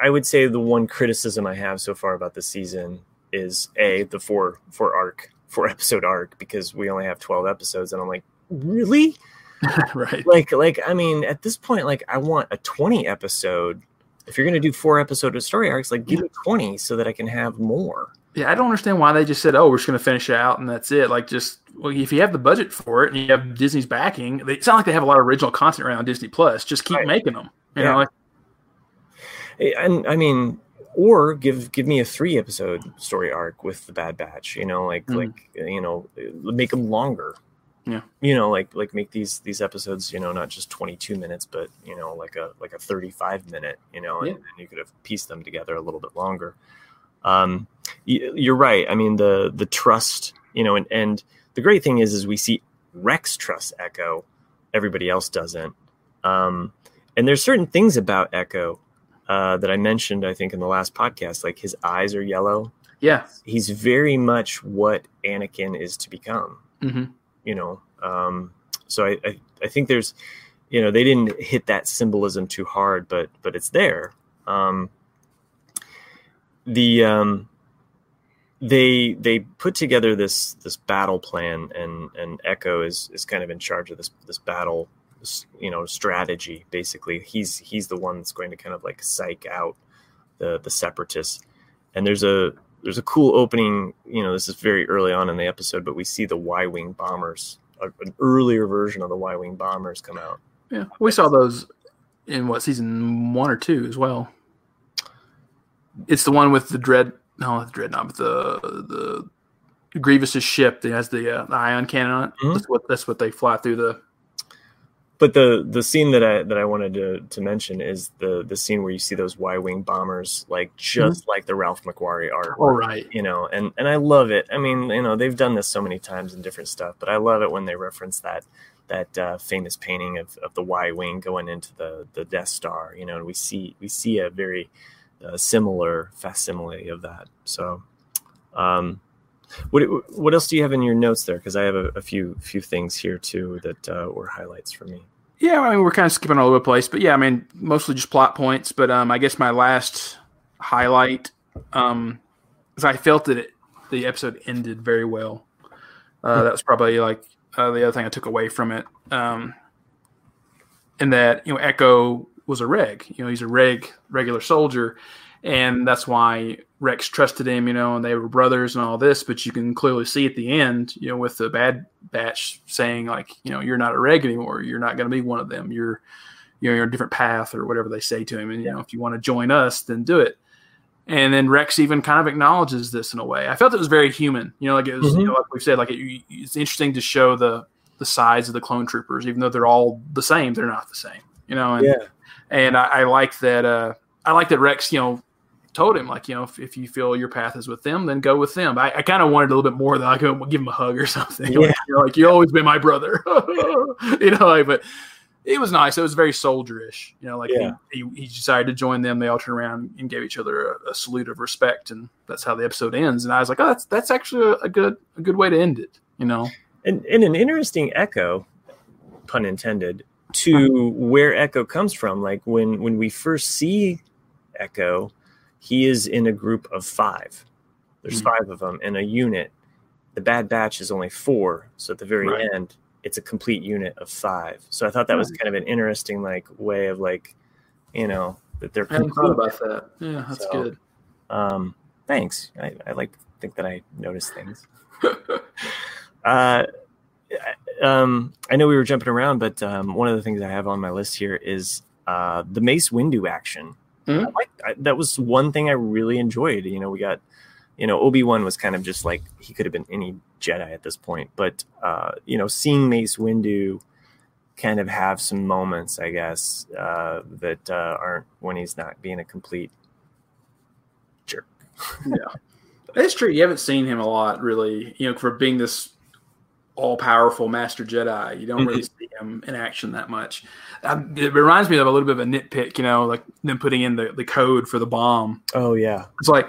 I would say the one criticism I have so far about the season is a the four four arc four episode arc because we only have twelve episodes, and I'm like, really? *laughs* right. Like like I mean, at this point, like I want a twenty episode. If you're gonna do four episode of story arcs, like give me twenty so that I can have more. Yeah, I don't understand why they just said, "Oh, we're just going to finish it out and that's it." Like, just well, if you have the budget for it and you have Disney's backing, they it's not like they have a lot of original content around Disney Plus. Just keep Right. making them. You Yeah. know, like, and I mean, or give give me a three episode story arc with the Bad Batch. You know, like Mhm. like you know, make them longer. Yeah. You know, like like make these these episodes, you know, not just twenty two minutes, but you know, like a like a thirty five minute. You know, and, Yeah. and you could have pieced them together a little bit longer. Um, you're right. I mean, the the trust. You know, and and the great thing is, is we see Rex trust Echo. Everybody else doesn't. Um, and there's certain things about Echo uh, that I mentioned, I think, in the last podcast. Like his eyes are yellow. yeah, He's very much what Anakin is to become. hmm You know, um, so I, I I think there's, you know, they didn't hit that symbolism too hard, but but it's there. Um, the um, they they put together this this battle plan, and and Echo is is kind of in charge of this this battle you know strategy basically he's he's the one that's going to kind of like psych out the the separatists and there's a there's a cool opening you know this is very early on in the episode but we see the y-wing bombers a, an earlier version of the y-wing bombers come out yeah. We saw those in what season one or two as well. It's the one with the dread, no, not the dreadnought, but the the Grievous's ship that has the, uh, the ion cannon on it. Mhm. That's what that's what they fly through the. But the the scene that i that i wanted to to mention is the the scene where you see those y-wing bombers like just like the ralph mcquarrie art All right. you know and and i love it. I mean you know they've done this so many times in different stuff but i love it when they reference that that uh, famous painting of, of the y-wing going into the the death star you know and we see we see a very uh, similar facsimile of that. So um what what else do you have in your notes there? Because i have a, a few few things here too that uh, were highlights for me Yeah, I mean we're kind of skipping all over the place, but yeah, I mean mostly just plot points. But um, I guess my last highlight um, is I felt that it, the episode ended very well. Uh, that was probably like uh, the other thing I took away from it. Um, and that you know Echo was a reg. You know he's a reg regular soldier, and that's why Rex trusted him. You know, and they were brothers and all this. But you can clearly see at the end, you know, with the Bad Batch saying like, you know, you're not a reg anymore. You're not going to be one of them. You're you know you're on a different path or whatever they say to him. And you know if you want to join us, then do it. And then Rex even kind of acknowledges this in a way. I felt it was very human. You know, like it was, you know, like we said, like it, it's interesting to show the the size of the clone troopers, even though they're all the same. They're not the same. You know, and yeah and I, I like that. Uh, I like that Rex, you know, told him like, you know, if, if you feel your path is with them, then go with them. I, I kind of wanted a little bit more than could give him a hug or *laughs* something. Yeah. *laughs* Like, you know, like you always been my brother, *laughs* you know. Like, but it was nice. It was very soldierish. You know, like Yeah. he, he, he decided to join them. They all turned around and gave each other a, a salute of respect, and that's how the episode ends. And I was like, oh, that's that's actually a, a good a good way to end it. You know, and, and an interesting echo pun intended to where echo comes from like when when we first see echo he is in a group of five there's Mhm. five of them in a unit the bad batch is only four so at the very Right. end it's a complete unit of five so i thought that was kind of an interesting like way of like you know that they're I hadn't thought about that. Yeah, that's So- good. Um, thanks. I, I like think that I notice things. *laughs* uh, um, I know we were jumping around, but um, one of the things I have on my list here is uh, the Mace Windu action. Mhm. I like I, that was one thing I really enjoyed. You know, we got you know Obi Wan was kind of just like he could have been any Jedi at this point, but uh, you know, seeing Mace Windu kind of have some moments, I guess, uh, that uh, aren't when he's not being a complete jerk. Yeah. *laughs* It's true. You haven't seen him a lot, really. You know, for being this all-powerful Master Jedi, you don't really see him in action that much. Um, it reminds me of a little bit of a nitpick. You know, like them putting in the, the code for the bomb. Oh yeah, It's like,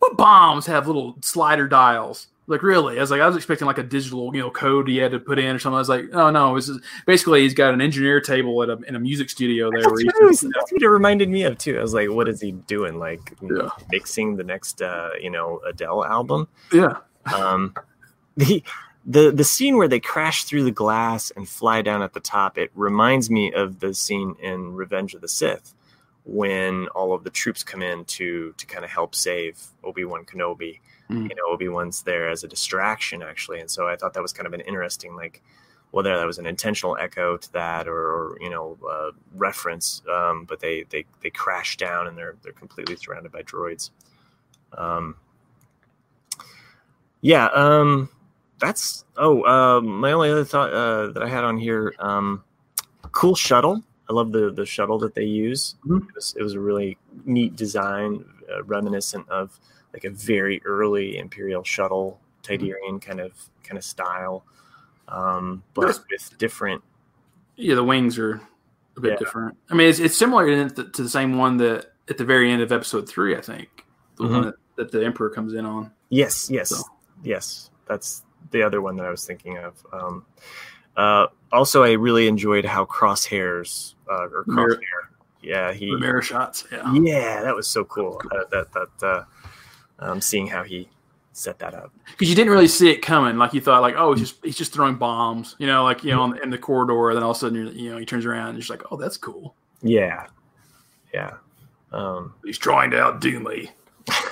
what bombs have little slider dials? Like really? I was like, I was expecting like a digital, you know, code he had to put in or something. I was like, oh no, is basically he's got an engineer table at a, in a music studio there. That's, what, was, that's what it reminded me of too. I was like, what is he doing? Like Yeah. mixing the next, uh, you know, Adele album. yeah, Um, *laughs* the the the scene where they crash through the glass and fly down at the top. It reminds me of the scene in Revenge of the Sith when all of the troops come in to to kind of help save Obi Wan Kenobi. Mm. You know, Obi Wan's there as a distraction actually, and so I thought that was kind of an interesting like. Whether that was an intentional echo to that, or, or you know, uh, reference, um, but they, they they crash down and they're they're completely surrounded by droids. Um, yeah, um, that's oh, uh, my only other thought uh, that I had on here. Um, cool shuttle. I love the the shuttle that they use. Mhm. It, was, it was a really neat design, uh, reminiscent of like a very early Imperial shuttle, Tidarian kind of kind of style, um, but with different. yeah. The wings are a bit Yeah. different. I mean, it's, it's similar to, to the same one that at the very end of episode three, I think, the Mhm. one that, that the Emperor comes in on. Yes, yes, So. yes. That's the other one that I was thinking of. Um, uh, also, I really enjoyed how Crosshairs uh, or Crosshair. Yeah, he mirror shots. Yeah. Yeah, that was so cool. Uh, that that uh, um, seeing how he set that up. because you didn't really see it coming. Like you thought, like oh, he's just he's just throwing bombs, you know, like you know, in the corridor. And then all of a sudden, you're, you know, he turns around and you're just like, oh, that's cool. Yeah, yeah. Um, He's trying to outdo me. *laughs*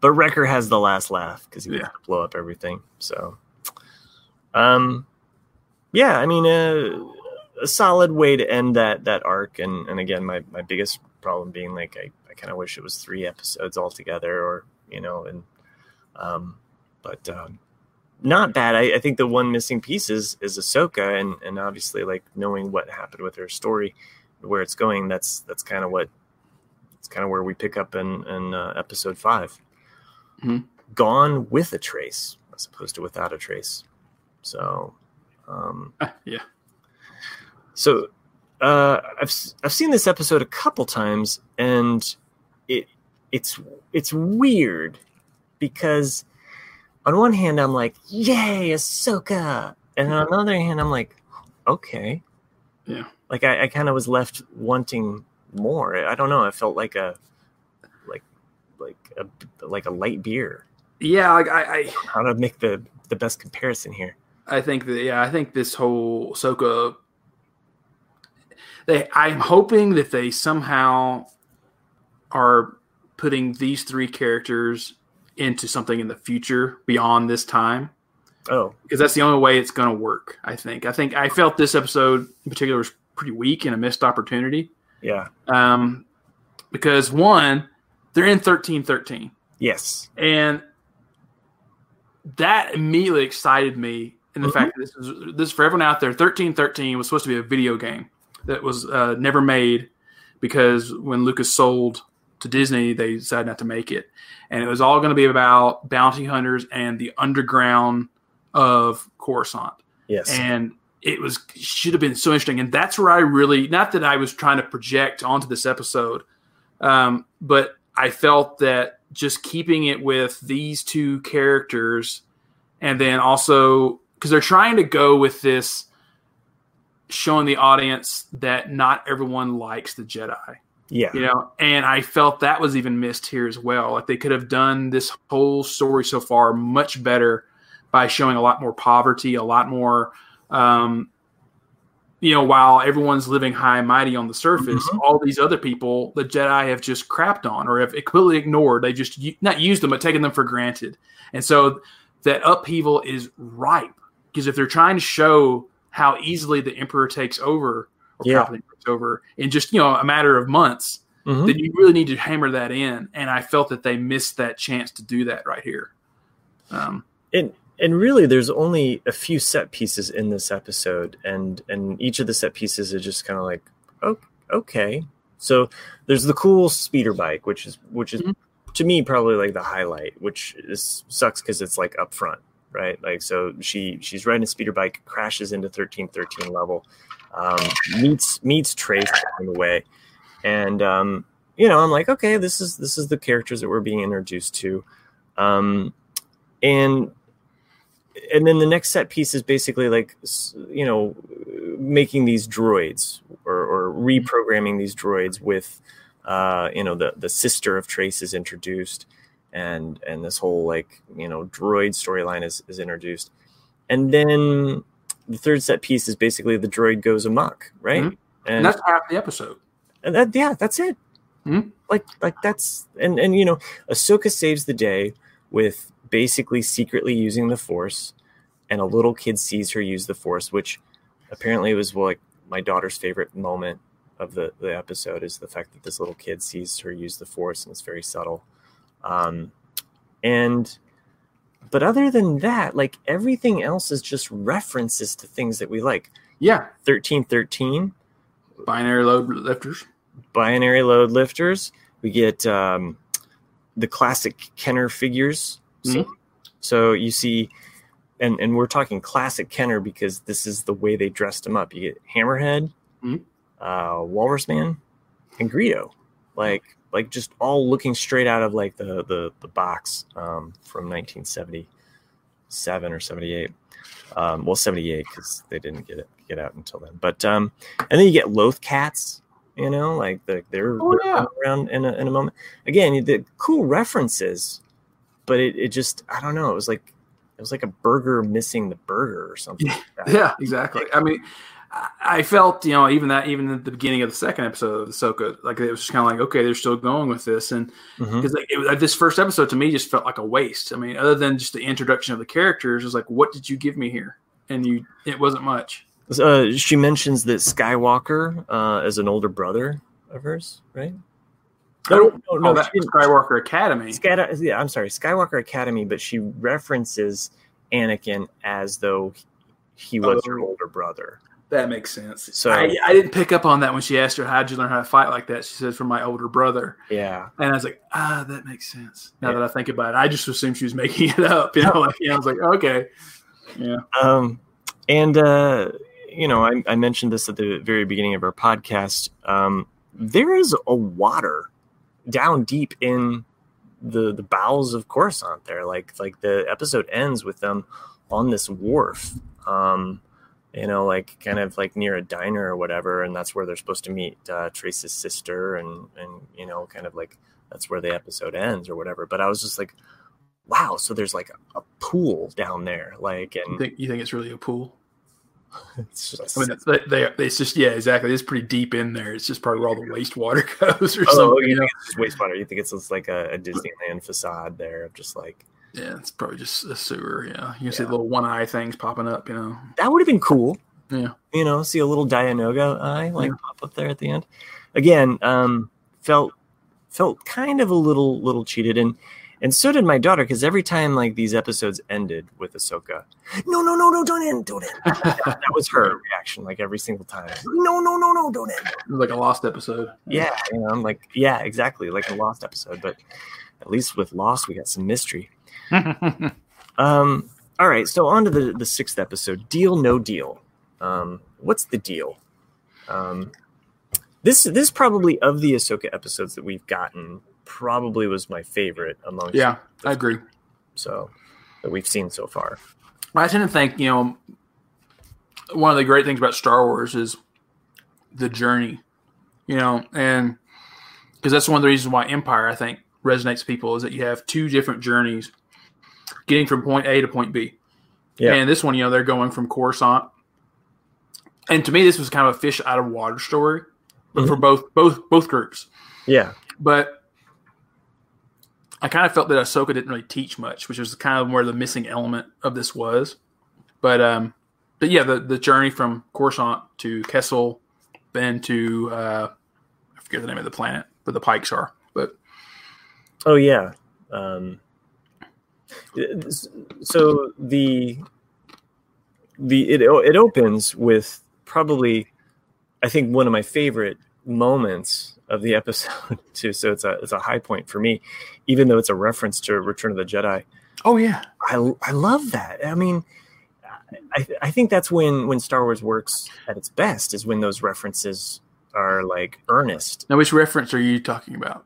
but Wrecker has the last laugh because he Yeah. wants to blow up everything. So, um, yeah, I mean, uh, a solid way to end that that arc. And and again, my my biggest problem being like I, I kind of wish it was three episodes altogether, or you know, and um, but um, not bad. I, I think the one missing piece is is Ahsoka, and and obviously like knowing what happened with her story, where it's going. That's that's kind of what it's kind of where we pick up in in uh, episode 5 Mhm. Gone with a trace, as opposed to without a trace. So, um, *laughs* yeah. so uh, I've I've seen this episode a couple times, and it it's it's weird because on one hand I'm like, "Yay, Ahsoka," and on the other hand I'm like, "Okay." Yeah. Like I, I kind of was left wanting more. I don't know. I felt like a like a like a light beer. Yeah, like I, I How to make the the best comparison here? I think that yeah, I think this whole Soka they I'm hoping that they somehow are putting these three characters into something in the future beyond this time Oh, because that's the only way it's going to work. I think. I think I felt this episode in particular was pretty weak and a missed opportunity. yeah. Um, because one, they're in thirteen thirteen, Yes. and that immediately excited me. In the Mhm. fact that this is this for everyone out there, thirteen thirteen was supposed to be a video game that was uh, never made because when Lucas sold to Disney, they decided not to make it, and it was all going to be about bounty hunters and the underground of Coruscant Yes. and it was should have been so interesting and that's where i really not that i was trying to project onto this episode um, but i felt that just keeping it with these two characters and then also because they're trying to go with this showing the audience that not everyone likes the jedi yeah. you know and i felt that was even missed here as well like they could have done this whole story so far much better by showing a lot more poverty a lot more um you know while everyone's living high and mighty on the surface Mhm. all these other people the jedi have just crapped on or have completely ignored they just not used them but taken them for granted and so that upheaval is ripe because if they're trying to show how easily the emperor takes over or Yeah. Palpatine takes over in just you know a matter of months Mhm. then you really need to hammer that in. And I felt that they missed that chance to do that right here. Um, and and really there's only a few set pieces in this episode and and each of the set pieces is just kind of like oh, okay. So there's the cool speeder bike which is which is Mhm. to me probably like the highlight which is sucks because it's like up front right? Like so she she's riding a speeder bike crashes into 1313 level um, meets meets trace along the way. And um, you know i'm like okay this is this is the characters that we're being introduced to. Um, and and then the next set piece is basically like you know making these droids or, or reprogramming these droids with uh, you know the the sister of Trace is introduced and and this whole like you know droid storyline is is introduced and then the third set piece is basically the droid goes amok right Mhm. And that's half the episode. and that, yeah, that's it. Mhm. Like, like that's and and you know, Ahsoka saves the day with basically secretly using the Force, and a little kid sees her use the Force, which apparently was like my daughter's favorite moment of the the episode is the fact that this little kid sees her use the Force, and it's very subtle. Um, and but other than that, like everything else is just references to things that we like. Yeah, Thirteen thirteen binary load lifters. binary load lifters. We get um, the classic Kenner figures. So, so you see, and and we're talking classic Kenner because this is the way they dressed him up. You get Hammerhead, Mhm. uh, Walrus Man, and Greedo, like like just all looking straight out of like the the, the box um, from 1977 or 78. Um, well, 78 because they didn't get it get out until then. But um, and then you get Loth Cats, you know, like the, they're, Oh, they're around in a, in a moment. Again, the cool references, but it, it just I don't know. It was like it was like a burger missing the burger or something. like that. Yeah, exactly. I mean, I- felt you know even that even at the beginning of the second episode of Ahsoka, like it was just kind of like okay, they're still going with this, and because like, it was- this first episode to me just felt like a waste. I mean, other than just the introduction of the characters, it's like what did you give me here? And you, it wasn't much. Uh, she mentions that Skywalker uh, is an older brother of hers, right? I don't no, know no, she Skywalker Academy. Sky, yeah, I'm sorry, Skywalker Academy, but she references Anakin as though he was her Oh. older brother. That makes sense. So- I, I didn't pick up on that when she asked her how'd you learn how to fight like that. She says from my older brother, Yeah, and I was like, ah, that makes sense. Now Yeah. that I think about it, I just assumed she was making it up. You know, *laughs* like you know, I was like, okay, yeah, um, and uh, you know, I, I mentioned this at the very beginning of our podcast. Um, there is a water down deep in the the bowels of Coruscant. There, like like the episode ends with them on this wharf. Um, you know, like kind of like near a diner or whatever, and that's where they're supposed to meet uh, Trace's sister, and and you know, kind of like that's where the episode ends or whatever. But I was just like, wow, so there's like a, a pool down there, like, you and think you think it's really a pool? *laughs* it's just, I mean, they, they, it's just yeah, exactly. It's pretty deep in there. It's just probably where all the wastewater *laughs* goes or oh, something. you know? it's wastewater? You think it's just like a, a Disneyland facade there of just like Yeah, it's probably just a sewer. Yeah, you can see Yeah. little one eye things popping up. You know, that would have been cool. Yeah. you know, see a little Dianoga eye like pop up there at the end. Again, um, felt felt kind of a little little cheated, and and so did my daughter because every time like these episodes ended with Ahsoka, no, no, no, no, don't end, don't end. that, *laughs* that was her reaction, like every single time. No, no, no, no, don't end. it was like a lost episode. Yeah, you know, I'm like, yeah, exactly, like a Lost episode, but at least with Lost, we got some mystery. *laughs* Um, all right, so on to the, the sixth episode Deal, No Deal. Um, what's the deal? Um, this this probably of the Ahsoka episodes that we've gotten probably was my favorite amongst yeah, I agree. so that we've seen so far. I tend to think, you know, one of the great things about Star Wars is the journey, you know, and because that's one of the reasons why Empire, I think, resonates with people is that you have two different journeys getting from point A to point B. Yeah. And this one, you know, they're going from Coruscant. And to me, this was kind of a fish out of water story but for both both both groups. Yeah, But I kind of felt that Ahsoka didn't really teach much, which was kind of where the missing element of this was. But um, but yeah, the the journey from Coruscant to Kessel, then to uh, I forget the name of the planet, but the Pikes are. But Oh yeah. Um, so the the it it opens with probably I think one of my favorite moments of the episode *laughs* too. So it's a it's a high point for me, even though it's a reference to Return of the Jedi. oh yeah, I I love that. I mean, I I think that's when when Star Wars works at its best is when those references are like earnest now which reference are you talking about?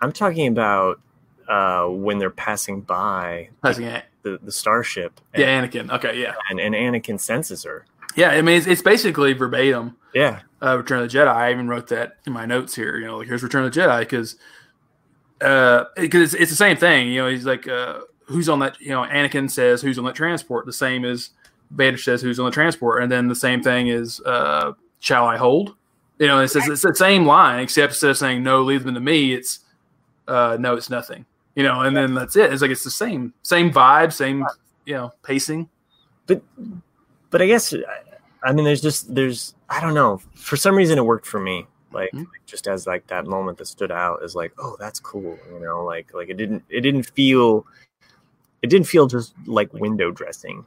I'm talking about uh, when they're passing by Passing it. the, the starship. And, Yeah, Anakin. Okay, yeah, and, and Anakin senses her. Yeah. I mean, it's, it's basically verbatim. Yeah. uh, Return of the Jedi. I even wrote that in my notes here. You know, like here's Return of the Jedi because uh, because it's, it's the same thing. You know, he's like, uh, who's on that? You know, Anakin says who's on that transport. The same as Vader says who's on the transport, and then the same thing is uh, shall I hold? You know, it's, it's the same line except instead of saying no, leave them to me, it's uh, no, it's nothing. You know, and then that's it. It's like it's the same same vibe, same you know pacing. But but I guess I mean there's just there's I don't know. For some reason it worked for me. Like Mhm. just as like that moment that stood out is like, oh, that's cool. You know, like like it didn't it didn't feel it didn't feel just like window dressing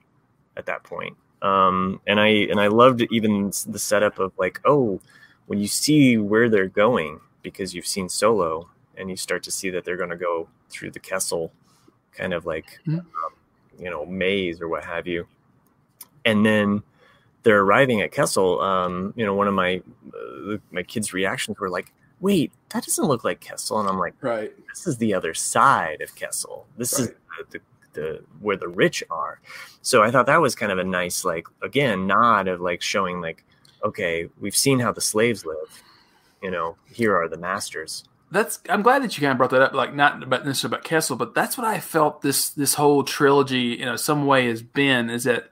at that point. Um and I and I loved even the setup of like, oh, when you see where they're going because you've seen Solo and you start to see that they're going to go through the Kessel kind of like Mhm. um, you know maze or what have you and then they're arriving at Kessel. Um, you know, one of my uh, my kids' reactions were like, "Wait, that doesn't look like Kessel," and I'm like, Right. "This is the other side of Kessel. This is the, the, the where the rich are." So I thought that was kind of a nice, like, again, nod of like showing like, okay, we've seen how the slaves live. You know, here are the masters. that's I'm glad that you kind of brought that up, like not about necessarily about Kessel, but that's what I felt this this whole trilogy, you know, some way has been is that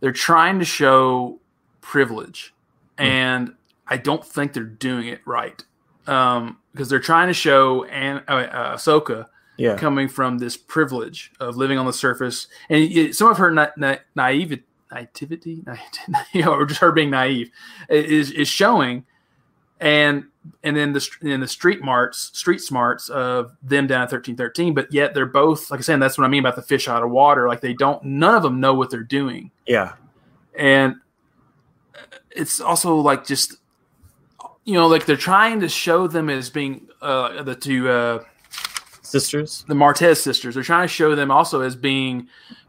they're trying to show privilege, Hmm. and I don't think they're doing it right. Um, because they're trying to show and uh, uh, Ahsoka Yeah, coming from this privilege of living on the surface, and it, some of her na- na- naive naivety, you *laughs* know, or just her being naive, is is showing, and and then the in the street marts, street smarts of them down at thirteen thirteen, but yet they're both like I said. That's what I mean about the fish out of water. Like they don't, none of them know what they're doing, yeah, and it's also like just you know like they're trying to show them as being uh the two uh sisters. the Martez sisters. They're trying to show them also as being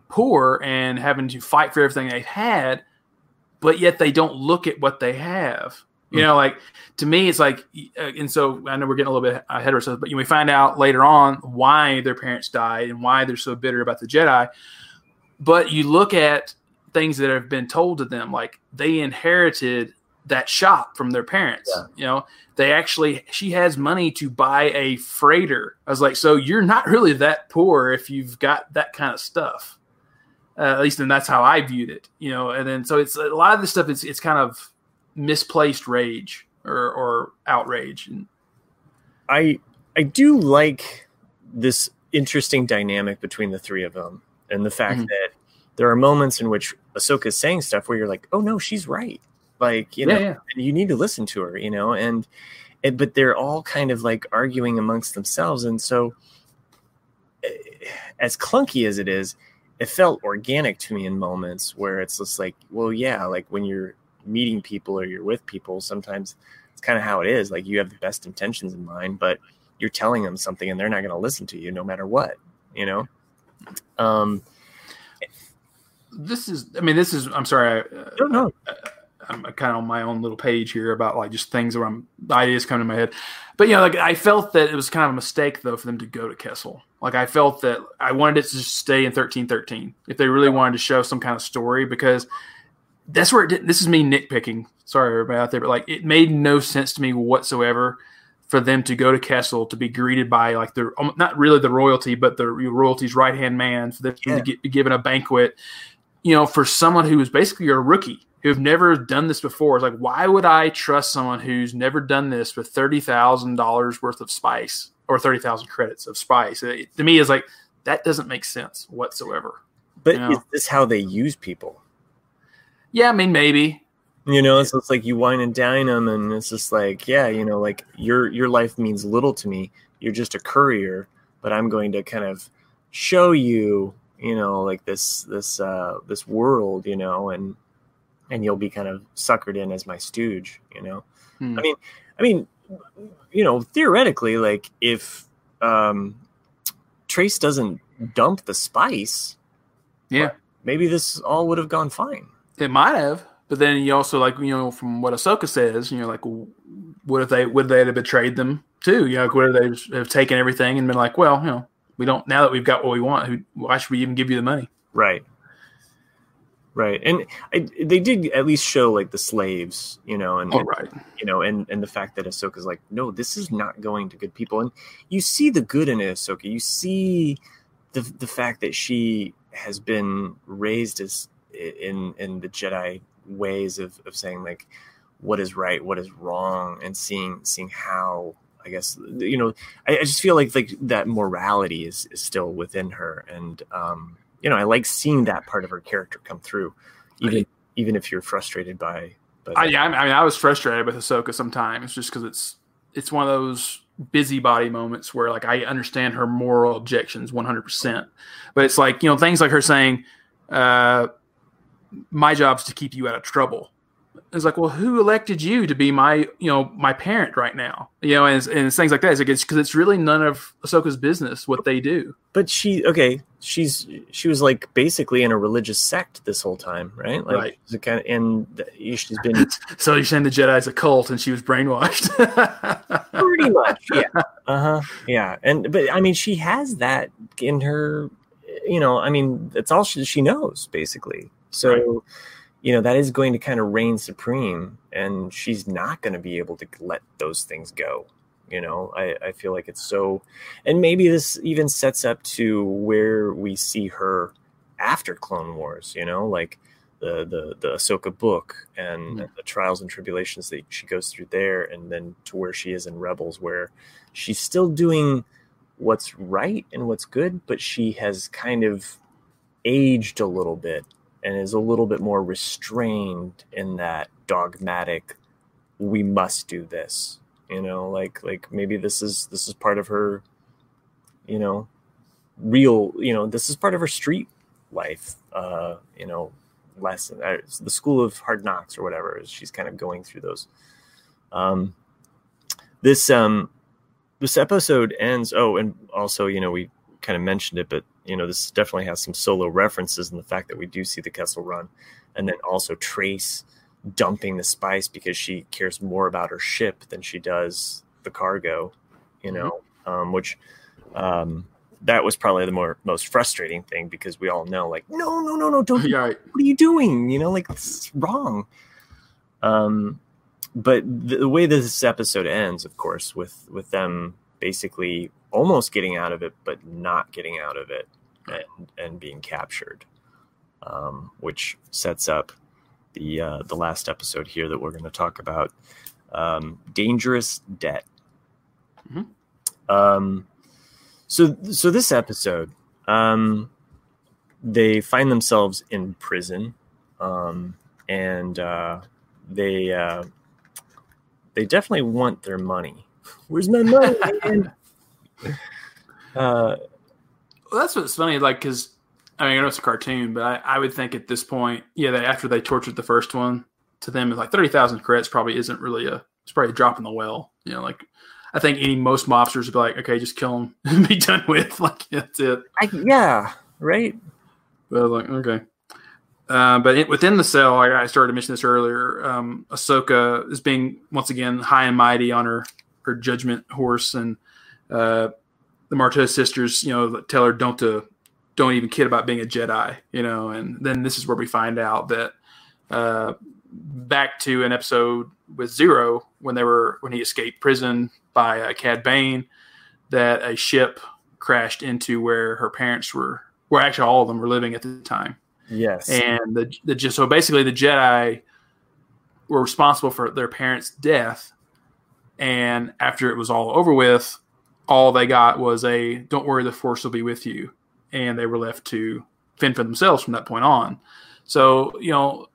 poor and having to fight for everything they've had, but yet they don't look at what they have. You know, like to me, it's like, uh, and so I know we're getting a little bit ahead of ourselves, but you know, we find out later on why their parents died and why they're so bitter about the Jedi. But you look at things that have been told to them, like they inherited that shop from their parents. Yeah. You know, they actually she has money to buy a freighter. I was like, so you're not really that poor if you've got that kind of stuff. Uh, at least, and that's how I viewed it. You know, and then so it's a lot of this stuff. It's it's kind of misplaced rage or or outrage. And I I do like this interesting dynamic between the three of them, and the fact Mhm. that there are moments in which Ahsoka is saying stuff where you're like, "Oh no, she's right." Like you know, yeah, yeah, you need to listen to her, you know, and, and but they're all kind of like arguing amongst themselves, and so eh, as clunky as it is, it felt organic to me in moments where it's just like, well, yeah, like when you're meeting people or you're with people, sometimes it's kind of how it is. Like you have the best intentions in mind, but you're telling them something and they're not going to listen to you no matter what, you know? Um, this is. I mean, this is. I'm sorry. I, uh, know. I'm kind of on my own little page here about like just things where I'm ideas come to my head. But you know, like I felt that it was kind of a mistake though for them to go to Kessel. Like I felt that I wanted it to just stay in thirteen thirteen if they really wanted to show some kind of story because that's where it did, this is me nitpicking. Sorry everybody out there, but like it made no sense to me whatsoever for them to go to Kessel to be greeted by like the um, not really the royalty, but the royalty's right hand man for them Yeah. to get, be given a banquet. You know, for someone who is basically a rookie who've never done this before, it's like why would I trust someone who's never done this with thirty thousand dollars worth of spice or thirty thousand credits of spice? It, to me, is like that doesn't make sense whatsoever. But Yeah. is this how they use people? Yeah, I mean maybe. You know, so it's like you wine and dine them, and it's just like, yeah, you know, like your your life means little to me. You're just a courier, but I'm going to kind of show you, you know, like this this uh this world, you know, and and you'll be kind of suckered in as my stooge, you know. Hmm. I mean, I mean, you know, theoretically, like if um Trace doesn't dump the spice, Yeah. maybe this all would have gone fine. It might have, but then you also like you know from what Ahsoka says, you know, like what if they would they have betrayed them too? You know, like, would they have taken everything and been like, well, you know, We don't now that we've got what we want. Who, why should we even give you the money? Right. Right, and I, they did at least show like the slaves, you know, and, Oh, and, you know, and and the fact that Ahsoka's like, no, this is not going to good people, and you see the good in Ahsoka. You see the the fact that she has been raised as in in the Jedi ways of of saying like what is right, what is wrong, and seeing seeing how I guess you know I, I just feel like like that morality is is still within her, and um, you know I like seeing that part of her character come through, even even if you're frustrated by. by I, yeah, I mean, I was frustrated with Ahsoka sometimes, just because it's it's one of those busybody moments where like I understand her moral objections 100, percent. But it's like you know things like her saying, uh, "My job's to keep you out of trouble." It's like, well, who elected you to be my you know my parent right now? You know, and and things like that. It's like it's because it's really none of Ahsoka's business what they do. but she okay she's she was like basically in a religious sect this whole time right like Right. the kind of, and she's been *laughs* So you're saying the Jedi's a cult and she was brainwashed? *laughs* pretty much yeah *laughs* uh-huh yeah and but i mean she has that in her you know i mean it's all she, she knows basically so Right. you know that is going to kind of reign supreme and she's not going to be able to let those things go you know I, I feel like it's so and maybe this even sets up to where we see her after clone wars you know like the the the Ahsoka book and Mhm. the trials and tribulations that she goes through there, and then to where she is in Rebels, where she's still doing what's right and what's good, but she has kind of aged a little bit and is a little bit more restrained in that dogmatic we must do this you know like like maybe this is this is part of her you know real you know this is part of her street life uh you know lesson uh, the school of hard knocks or whatever she's kind of going through those. Um this um this episode ends oh and also you know we kind of mentioned it but you know this definitely has some solo references in the fact that we do see the kessel run and then also trace dumping the spice because she cares more about her ship than she does the cargo you know um which um that was probably the more most frustrating thing because we all know like no no no no don't *laughs* yeah, what are you doing? You know, like this is wrong. Um, but the, the way this episode ends, of course, with with them basically almost getting out of it, but not getting out of it, and and being captured, um, which sets up the uh, the last episode here that we're going to talk about, um, dangerous debt. Mhm. Um, so so this episode, um, they find themselves in prison, um, and uh, they uh, they definitely want their money. Where's my money? man? *laughs* uh, Well, that's what's funny. Like, because I mean, I know it's a cartoon, but I, I would think at this point, yeah, they, after they tortured the first one, to them, it's like thirty thousand credits probably isn't really a. It's probably a drop in the well. You know, like I think any most mobsters would be like, okay, just kill them *laughs* and be done with. *laughs* Like that's it. I, yeah, right. But I like, okay. Uh, but it, within the cell, like I started to mention this earlier, um, Ahsoka is being once again high and mighty on her her judgment horse, and uh, the Martez sisters, you know, tell her don't to don't even kid about being a Jedi, you know. And then this is where we find out that uh, back to an episode with Ziro when they were when he escaped prison by uh, Cad Bane, that a ship crashed into where her parents were, where actually all of them were living at the time Yes. and the the just so basically the Jedi were responsible for their parents' death, and after it was all over with, all they got was a "Don't worry, the Force will be with you," and they were left to fend for themselves from that point on. So you know,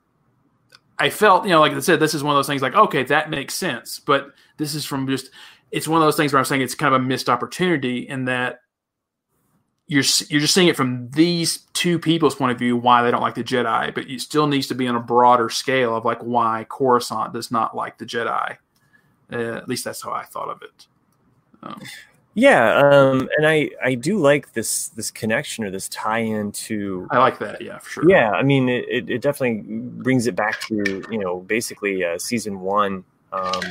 I felt you know, like I said, this is one of those things like okay, that makes sense, but this is from just it's one of those things where I'm saying it's kind of a missed opportunity in that you're you're just seeing it from these two people's point of view why they don't like the Jedi, but it still needs to be on a broader scale of like why Coruscant does not like the Jedi. Uh, at least that's how I thought of it. Um, Yeah, um, and I I do like this this connection or this tie-in to I like that, yeah, for sure. yeah. I mean, it, it it definitely brings it back to you know basically uh, season one um,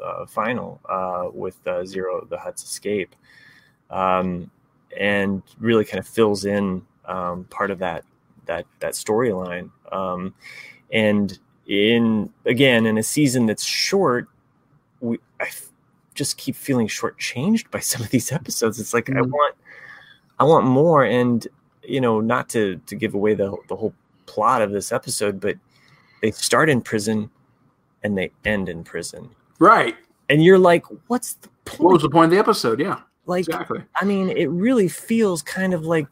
uh, final uh, with uh, Ziro the Hutt's escape, um, and really kind of fills in um, part of that that that storyline. Um, and in again in a season that's short, I just keep feeling shortchanged by *laughs* some of these episodes. It's like mm-hmm. I want I want more, and you know, not to to give away the the whole plot of this episode, but they start in prison and they end in prison. Right. And you're like, what's the point? What was the point of the episode? Yeah. Like exactly. I mean, it really feels kind of like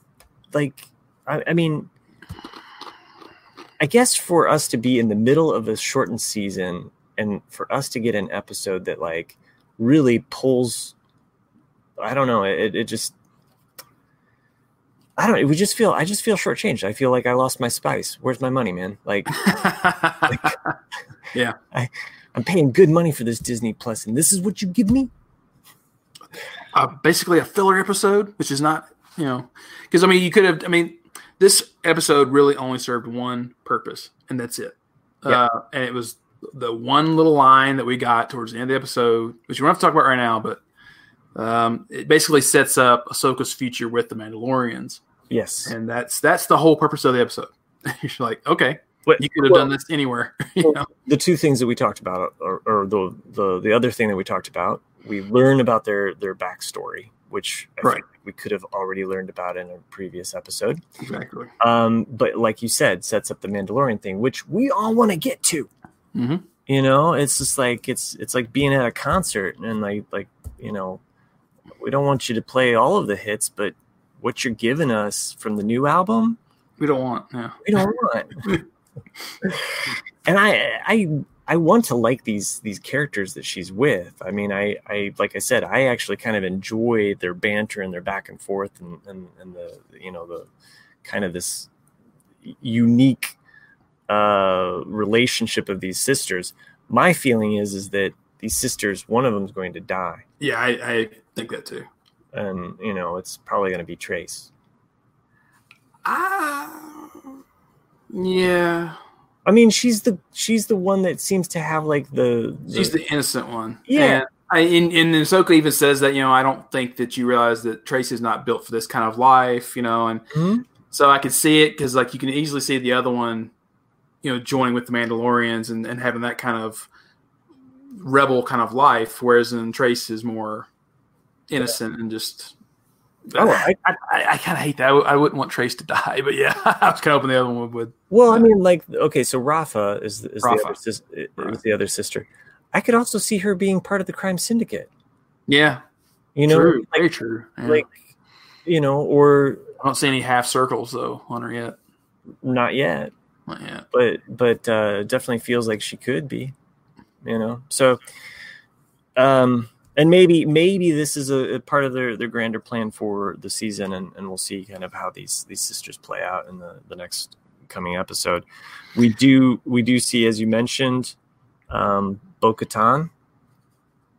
like I, I mean I guess for us to be in the middle of a shortened season and for us to get an episode that like really pulls I don't know, it, it just I don't. It would just feel. I just feel shortchanged. I feel like I lost my spice. Where's my money, man? Like, like *laughs* yeah. I, I'm paying good money for this Disney Plus, and this is what you give me. Uh, basically, a filler episode, which is not, you know, because I mean, you could have. I mean, this episode really only served one purpose, and that's it. Yeah. Uh, and it was the one little line that we got towards the end of the episode, which we don't have to talk about right now, but um, it basically sets up Ahsoka's future with the Mandalorians. Yes, and that's that's the whole purpose of the episode. *laughs* You're like, okay, you could have well, done this anywhere. *laughs* well, the two things that we talked about, or, or, the the the other thing that we talked about, we learn about their their backstory, which I right. we could have already learned about in a previous episode. Exactly. Um, but like you said, sets up the Mandalorian thing, which we all want to get to. Mm-hmm. You know, it's just like it's it's like being at a concert and like like you know, we don't want you to play all of the hits, but what you're giving us from the new album, we don't want. Yeah, we don't *laughs* want. and I, I, I want to like these these characters that she's with. I mean, I, I like I said, I actually kind of enjoy their banter and their back and forth, and and, and the you know the kind of this unique uh, relationship of these sisters. My feeling is is that these sisters, one of them is going to die. Yeah, I, I think that too and you know it's probably going to be Trace. Ah, uh, yeah. I mean, she's the she's the one that seems to have like the, the she's the innocent one. Yeah. And I, and, and Ahsoka even says that you know I don't think that you realize that Trace is not built for this kind of life, you know, and mm-hmm. so I could see it because like you can easily see the other one, you know, joining with the Mandalorians and, and having that kind of rebel kind of life, whereas in Trace is more innocent and just. Oh, *sighs* I, I, I kind of hate that. I, I, wouldn't want Trace to die, *laughs* but yeah, *laughs* I was kind of hoping the other one would. Well, I mean, like, okay, so Rafa is, is Rafa. the other sis, is right. the other sister. I could also see her being part of the crime syndicate. Yeah, you know, true. Like, very true. Yeah. Like, you know, or I don't see any half circles though on her yet. Not yet. But but uh, definitely feels like she could be. You know, so um and maybe maybe this is a, a, part of their, their grander plan for the season and, and we'll see kind of how these these sisters play out in the, the next coming episode we do we do see as you mentioned um bo-katan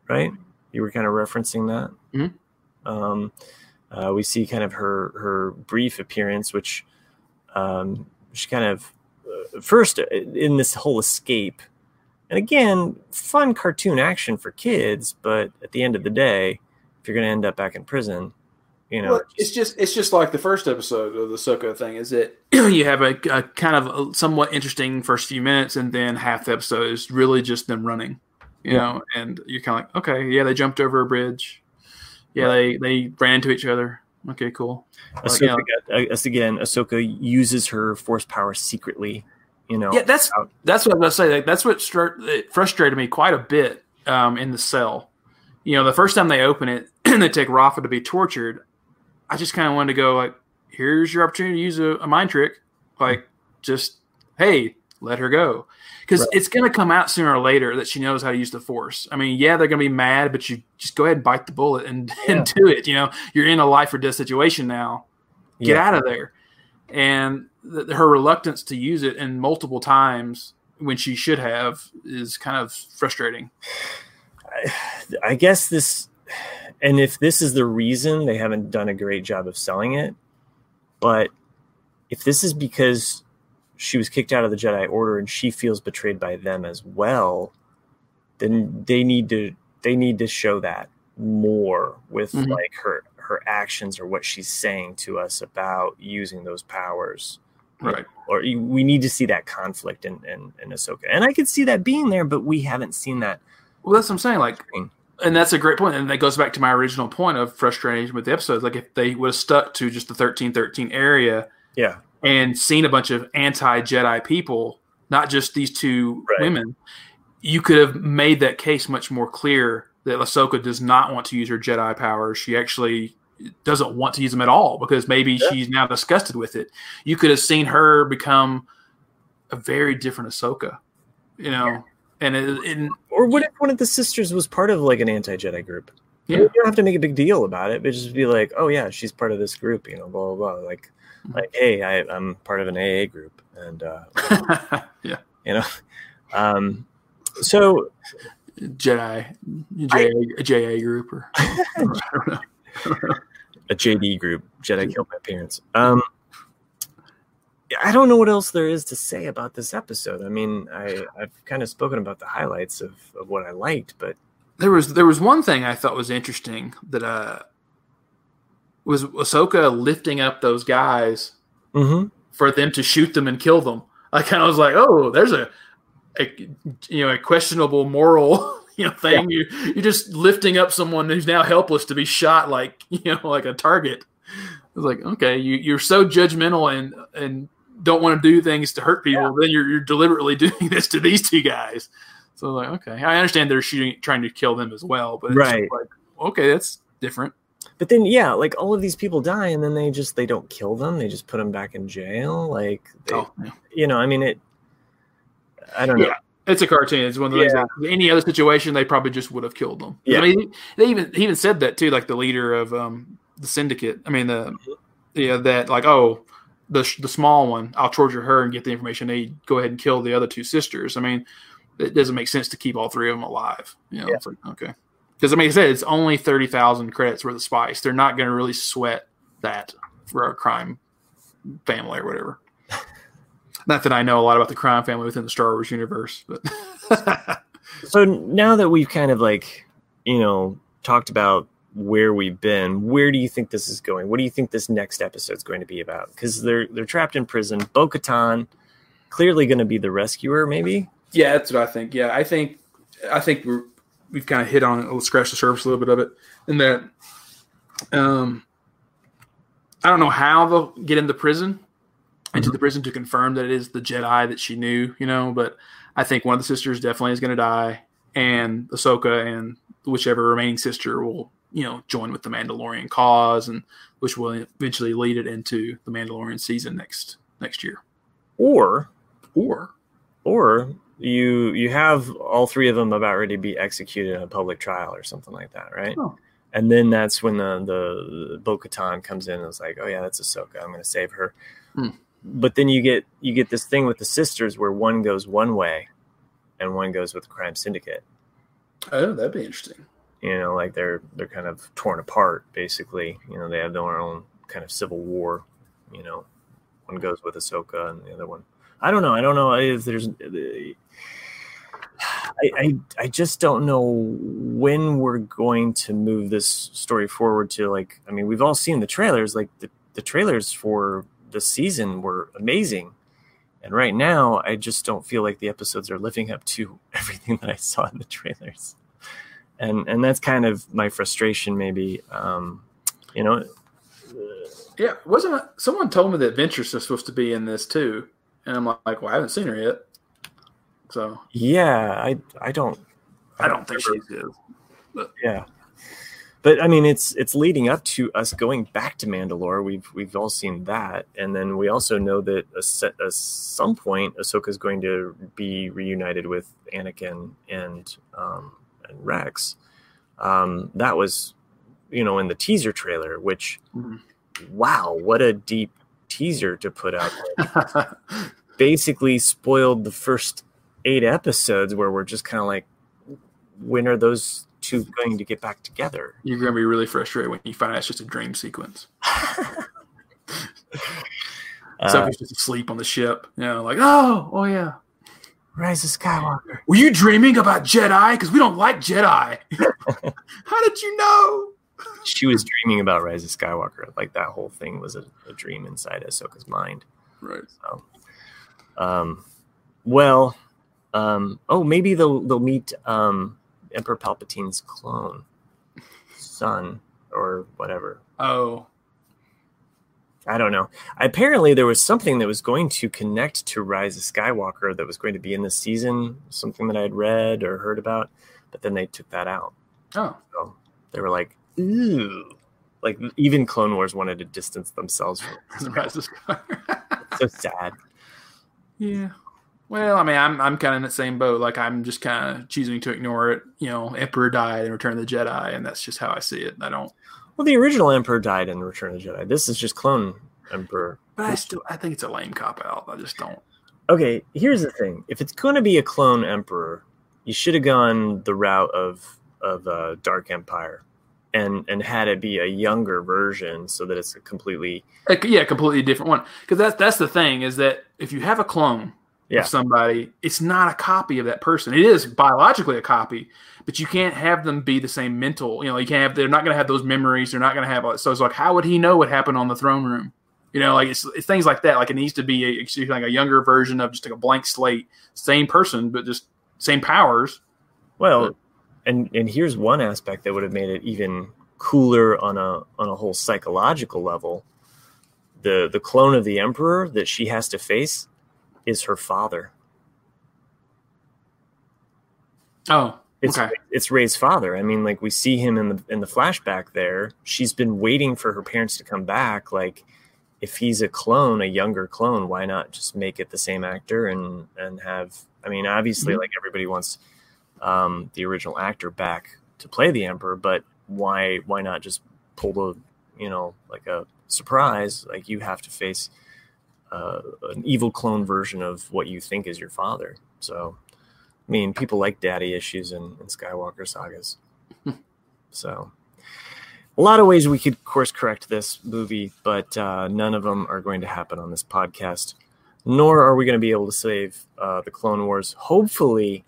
right you were kind of referencing that mm-hmm. um uh, we see kind of her her brief appearance which um she kind of first uh, in this whole escape and again, fun cartoon action for kids, but at the end of the day, if you're going to end up back in prison, you know, well, it's just it's just like the first episode of the Ahsoka thing. Is that *clears throat* you have a, a, kind of a somewhat interesting first few minutes, and then half the episode is really just them running, you yeah. know, and you're kind of like, okay, yeah, they jumped over a bridge, yeah, right. they they ran into each other. Okay, cool. Ahsoka, like, yeah. again, Ahsoka uses her force power secretly you know yeah that's out. that's what i was say like, that's what frustrated me quite a bit um, in the cell you know the first time they open it *clears throat* and they take rafa to be tortured i just kind of wanted to go like here's your opportunity to use a, a mind trick like just hey let her go because right. it's going to come out sooner or later that she knows how to use the force i mean yeah they're going to be mad but you just go ahead and bite the bullet and, *laughs* yeah. and do it you know you're in a life or death situation now get yeah. out of there and her reluctance to use it in multiple times when she should have is kind of frustrating. I, I guess this, and if this is the reason they haven't done a great job of selling it, but if this is because she was kicked out of the Jedi Order and she feels betrayed by them as well, then they need to they need to show that more with mm-hmm. like her her actions or what she's saying to us about using those powers. Right. Or we need to see that conflict in, in, in Ahsoka. And I could see that being there, but we haven't seen that. Well, that's what I'm saying. Like, screen. and that's a great point, and that goes back to my original point of frustration with the episodes. Like, if they would have stuck to just the thirteen thirteen area Yeah. And seen a bunch of anti Jedi people, not just these two Right. women, you could have made that case much more clear that Ahsoka does not want to use her Jedi powers. She actually doesn't want to use them at all because maybe Yeah. she's now disgusted with it. You could have seen her become a very different Ahsoka, you know. And it, it, Or what if one of the sisters was part of like an anti Jedi group? Yeah. You don't have to make a big deal about it, but just be like, oh yeah, she's part of this group, you know, blah blah blah. Like. *laughs* like hey, I, I'm part of an AA group, and uh, *laughs* yeah, you know, um, so Jedi, JA, JA group or I don't know. a JD group, Jedi killed my parents. Um, I don't know what else there is to say about this episode. I mean, I, I've kind of spoken about the highlights of, of what I liked, but there was there was one thing I thought was interesting that uh was Ahsoka lifting up those guys mm-hmm. for them to shoot them and kill them. *laughs* I kind of was like, oh, there's a, a you know a questionable moral *laughs* you know thing. You you're just lifting up someone who's now helpless to be shot like *laughs* you know like a target. I was like, okay, you you're so judgmental and and don't want to do things to hurt people. Then you're you're deliberately doing this to these two guys. So like, okay, I understand they're shooting, trying to kill them as well, but it's Right. like, okay, that's different. But then, yeah, like all of these people die, and then they just they don't kill them; they just put them back in jail. Like, they, Oh, yeah. you know, I mean, it. I don't know. Yeah. It's a cartoon. It's one of those. Yeah. Any other situation, they probably just would have killed them. Yeah. I mean, they even he even said that too. Like the leader of um, the syndicate. I mean, the yeah that like oh the the small one. I'll torture her and get the information. They go ahead and kill the other two sisters. I mean, it doesn't make sense to keep all three of them alive. You know, Yeah. it's like okay. Because I mean, I said it's only thirty thousand credits worth of spice. They're not going to really sweat that for a crime family or whatever. *laughs* Not that I know a lot about the crime family within the Star Wars universe, but *laughs* So now that we've kind of like, you know, talked about where we've been, where do you think this is going? What do you think this next episode is going to be about? Because they're they're trapped in prison. Bo Katan, clearly going to be the rescuer, maybe. yeah, that's what I think. Yeah, I think I think we're we've kind of hit on we'll scratch the surface a little bit of it, and that um, I don't know how they'll get into prison into the prison to confirm that it is the Jedi that she knew, you know. But I think one of the sisters definitely is going to die, and Ahsoka and whichever remaining sister will, you know, join with the Mandalorian cause, and which will eventually lead it into the Mandalorian season next next year. Or Or or you you have all three of them about ready to be executed in a public trial or something like that, right? Oh. And then that's when the the Bo Katan comes in and is like, oh yeah, that's Ahsoka. I'm going to save her. Hmm. But then you get you get this thing with the sisters where one goes one way, and one goes with the crime syndicate. oh, that'd be interesting. You know, like they're they're kind of torn apart basically. You know, they have their own kind of civil war. You know, one goes with Ahsoka and the other one. I don't know. I don't know if there's. I, I I just don't know when we're going to move this story forward to like. I mean, we've all seen the trailers. Like the the trailers for the season were amazing, and right now I just don't feel like the episodes are living up to *laughs* everything that I saw in the trailers, and and that's kind of my frustration. Maybe, um, you know, Yeah, wasn't someone told me that Ventress is supposed to be in this too, and I'm like, well, I haven't seen her yet, so yeah, I I don't I don't think she is. yeah. But i mean it's it's leading up to us going back to mandalore. We've we've all seen that. And then we also know that at set- at some point ahsoka is going to be reunited with anakin and um and rex. Um that was you know in the teaser trailer which Mhm. wow what a deep teaser to put out *laughs* there. basically spoiled the first eight episodes where we're just kind of like when are those two going to get back together You're gonna be really frustrated when you find out it's just a dream sequence. *laughs* uh, Sophie's just asleep on the ship. You know, like, oh, oh yeah. rise of skywalker Were you dreaming about Jedi? Because we don't like Jedi. *laughs* How did you know? She was dreaming about Rise of Skywalker. Like that whole thing was a, a dream inside Ahsoka's mind. Right. So, um, well, um, oh, maybe they'll they'll meet um, Emperor Palpatine's clone, son, or whatever. Oh, I don't know. Apparently, there was something that was going to connect to Rise of Skywalker that was going to be in this season, something that I had read or heard about, but then they took that out. oh, So they were like, ooh. Like even Clone Wars wanted to distance themselves from *laughs* the Rise of Skywalker. so sad. yeah. Well, I mean, I'm I'm kind of in the same boat. Like I'm just kind of choosing to ignore it. You know, Emperor died in Return of the Jedi, and that's just how I see it. I don't. Well, the original Emperor died in Return of the Jedi. This is just clone Emperor. But I still, I think it's a lame cop out. I just don't. Okay, here's the thing: if it's going to be a clone Emperor, you should have gone the route of of uh, Dark Empire, and and had it be a younger version so that it's a completely yeah, completely different one. Because that's that's the thing is that if you have a clone Yeah. of somebody, it's not a copy of that person. It is biologically a copy, but you can't have them be the same mental. You know, you can't have. They're not going to have those memories. They're not going to have. So it's like, how would he know what happened on the throne room? You know, like it's, it's things like that. Like it needs to be a, excuse me, like a younger version of just like a blank slate, same person, but just same powers. well. And and here's one aspect that would have made it even cooler on a on a whole psychological level. The the clone of the Emperor that she has to face is her father. Oh, It's Okay. it's Rey's father. I mean, like we see him in the in the flashback there. She's been waiting for her parents to come back. Like, if he's a clone, a younger clone, why not just make it the same actor and and have? I mean, obviously, Mhm. like everybody wants um, the original actor back to play the emperor, but why why not just pull the you know like a surprise? Like you have to face uh, an evil clone version of what you think is your father. So. I mean, people like daddy issues in, in Skywalker sagas. *laughs* so, a lot of ways we could course correct this movie, but uh, none of them are going to happen on this podcast. Nor are we going to be able to save uh, the Clone Wars. Hopefully,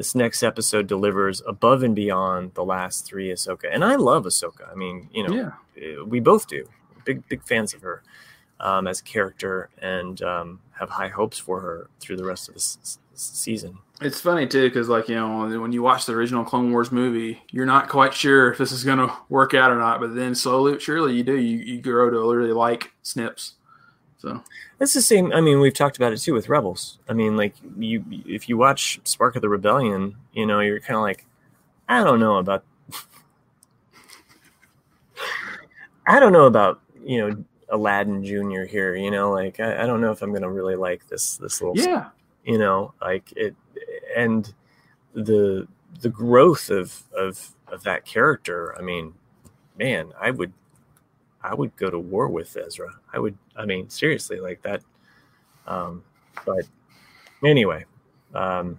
this next episode delivers above and beyond the last three Ahsoka. And I love Ahsoka. I mean, you know, yeah. uh, we both do. Big, big fans of her um, as a character and um, have high hopes for her through the rest of this s- season. It's funny too, because like you know, when you watch the original Clone Wars movie, you're not quite sure if this is going to work out or not. But then slowly, surely you do. You, you grow to really like Snips. So It's the same. I mean, we've talked about it too with Rebels. I mean, like you, if you watch Spark of the Rebellion, you know, you're kind of like, I don't know about, *laughs* I don't know about, you know, Aladdin Junior here. You know, like I, I don't know if I'm gonna really like this this little, yeah, you know, like it, and the the growth of of of that character. I mean, man, I would I would go to war with Ezra. I would. I mean, seriously, like that. Um, but anyway, um,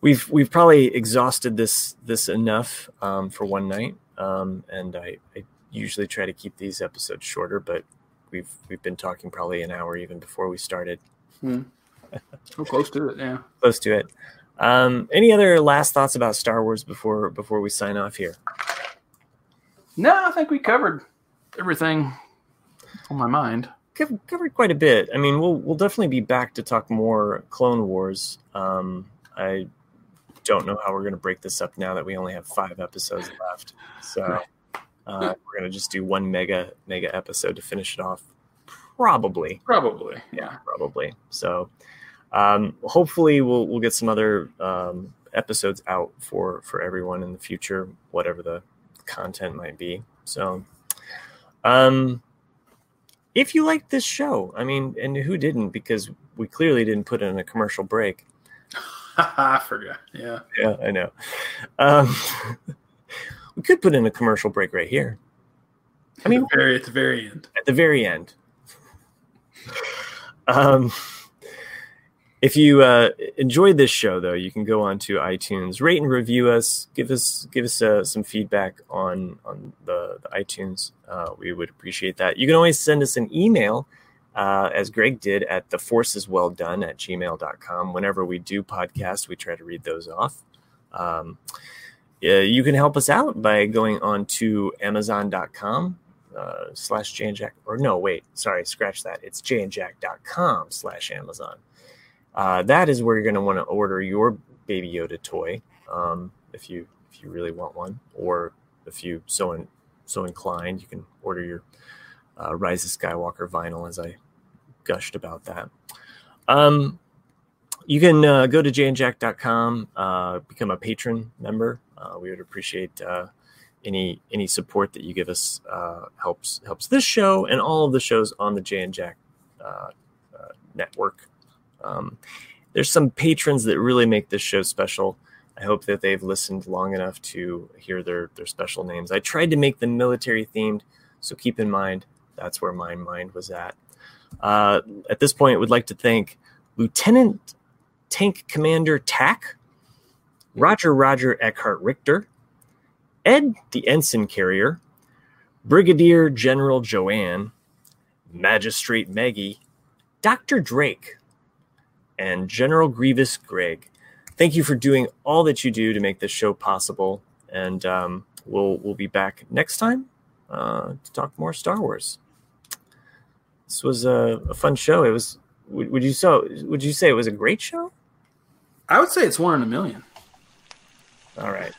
we've we've probably exhausted this this enough um, for one night, um, and I, I usually try to keep these episodes shorter, but we've we've been talking probably an hour even before we started, so close to it. Yeah. *laughs* close to it. Um, any other last thoughts about Star Wars before before we sign off here? No, I think we covered everything on my mind. Cov- covered quite a bit. I mean, we'll we'll definitely be back to talk more Clone Wars. Um, I don't know how we're going to break this up now that we only have five episodes left. So uh, we're going to just do one mega mega episode to finish it off. Probably, Probably. Yeah. probably. So um, hopefully we'll we'll get some other um, episodes out for for everyone in the future, whatever the content might be. So. Um, if you like this show, I mean, and who didn't? Because we clearly didn't put in a commercial break. *laughs* I forgot. Yeah. Yeah, I know. Um, *laughs* we could put in a commercial break right here I mean- At the very at the very end. at the very end. *laughs* Um, if you uh, enjoyed this show, though, you can go on to iTunes, rate and review us. Give us give us uh, some feedback on on the, the iTunes. Uh, we would appreciate that. You can always send us an email, uh, as Greg did at the force well done at gmail.com. Whenever we do podcasts, we try to read those off. Um, you can help us out by going on to amazon.com uh, slash jayandjack or no wait sorry scratch that it's jayandjack.com slash amazon uh, that is where you're going to want to order your baby yoda toy um, if you if you really want one or if you so in, so inclined you can order your uh, rise of skywalker vinyl as i gushed about that um, you can uh, go to jayandjack.com uh, become a patron member uh, we would appreciate uh, any any support that you give us uh, helps helps this show and all of the shows on the Jay and Jack network. Um, there's some patrons that really make this show special. I hope that they've listened long enough to hear their their special names. I tried to make them military themed, so keep in mind that's where my mind was at. Uh, at this point, I would like to thank Lieutenant Tank Commander Tack, Roger Roger Eckhart Richter, Ed the Ensign Carrier, Brigadier General Joanne, Magistrate Maggie, Dr. Drake, and General Grievous Greg. Thank you for doing all that you do to make this show possible, and um, we'll we'll be back next time uh, to talk more Star Wars. This was a, a fun show. It was. Would, would you so? Would you say it was a great show? I would say it's one in a million. All right.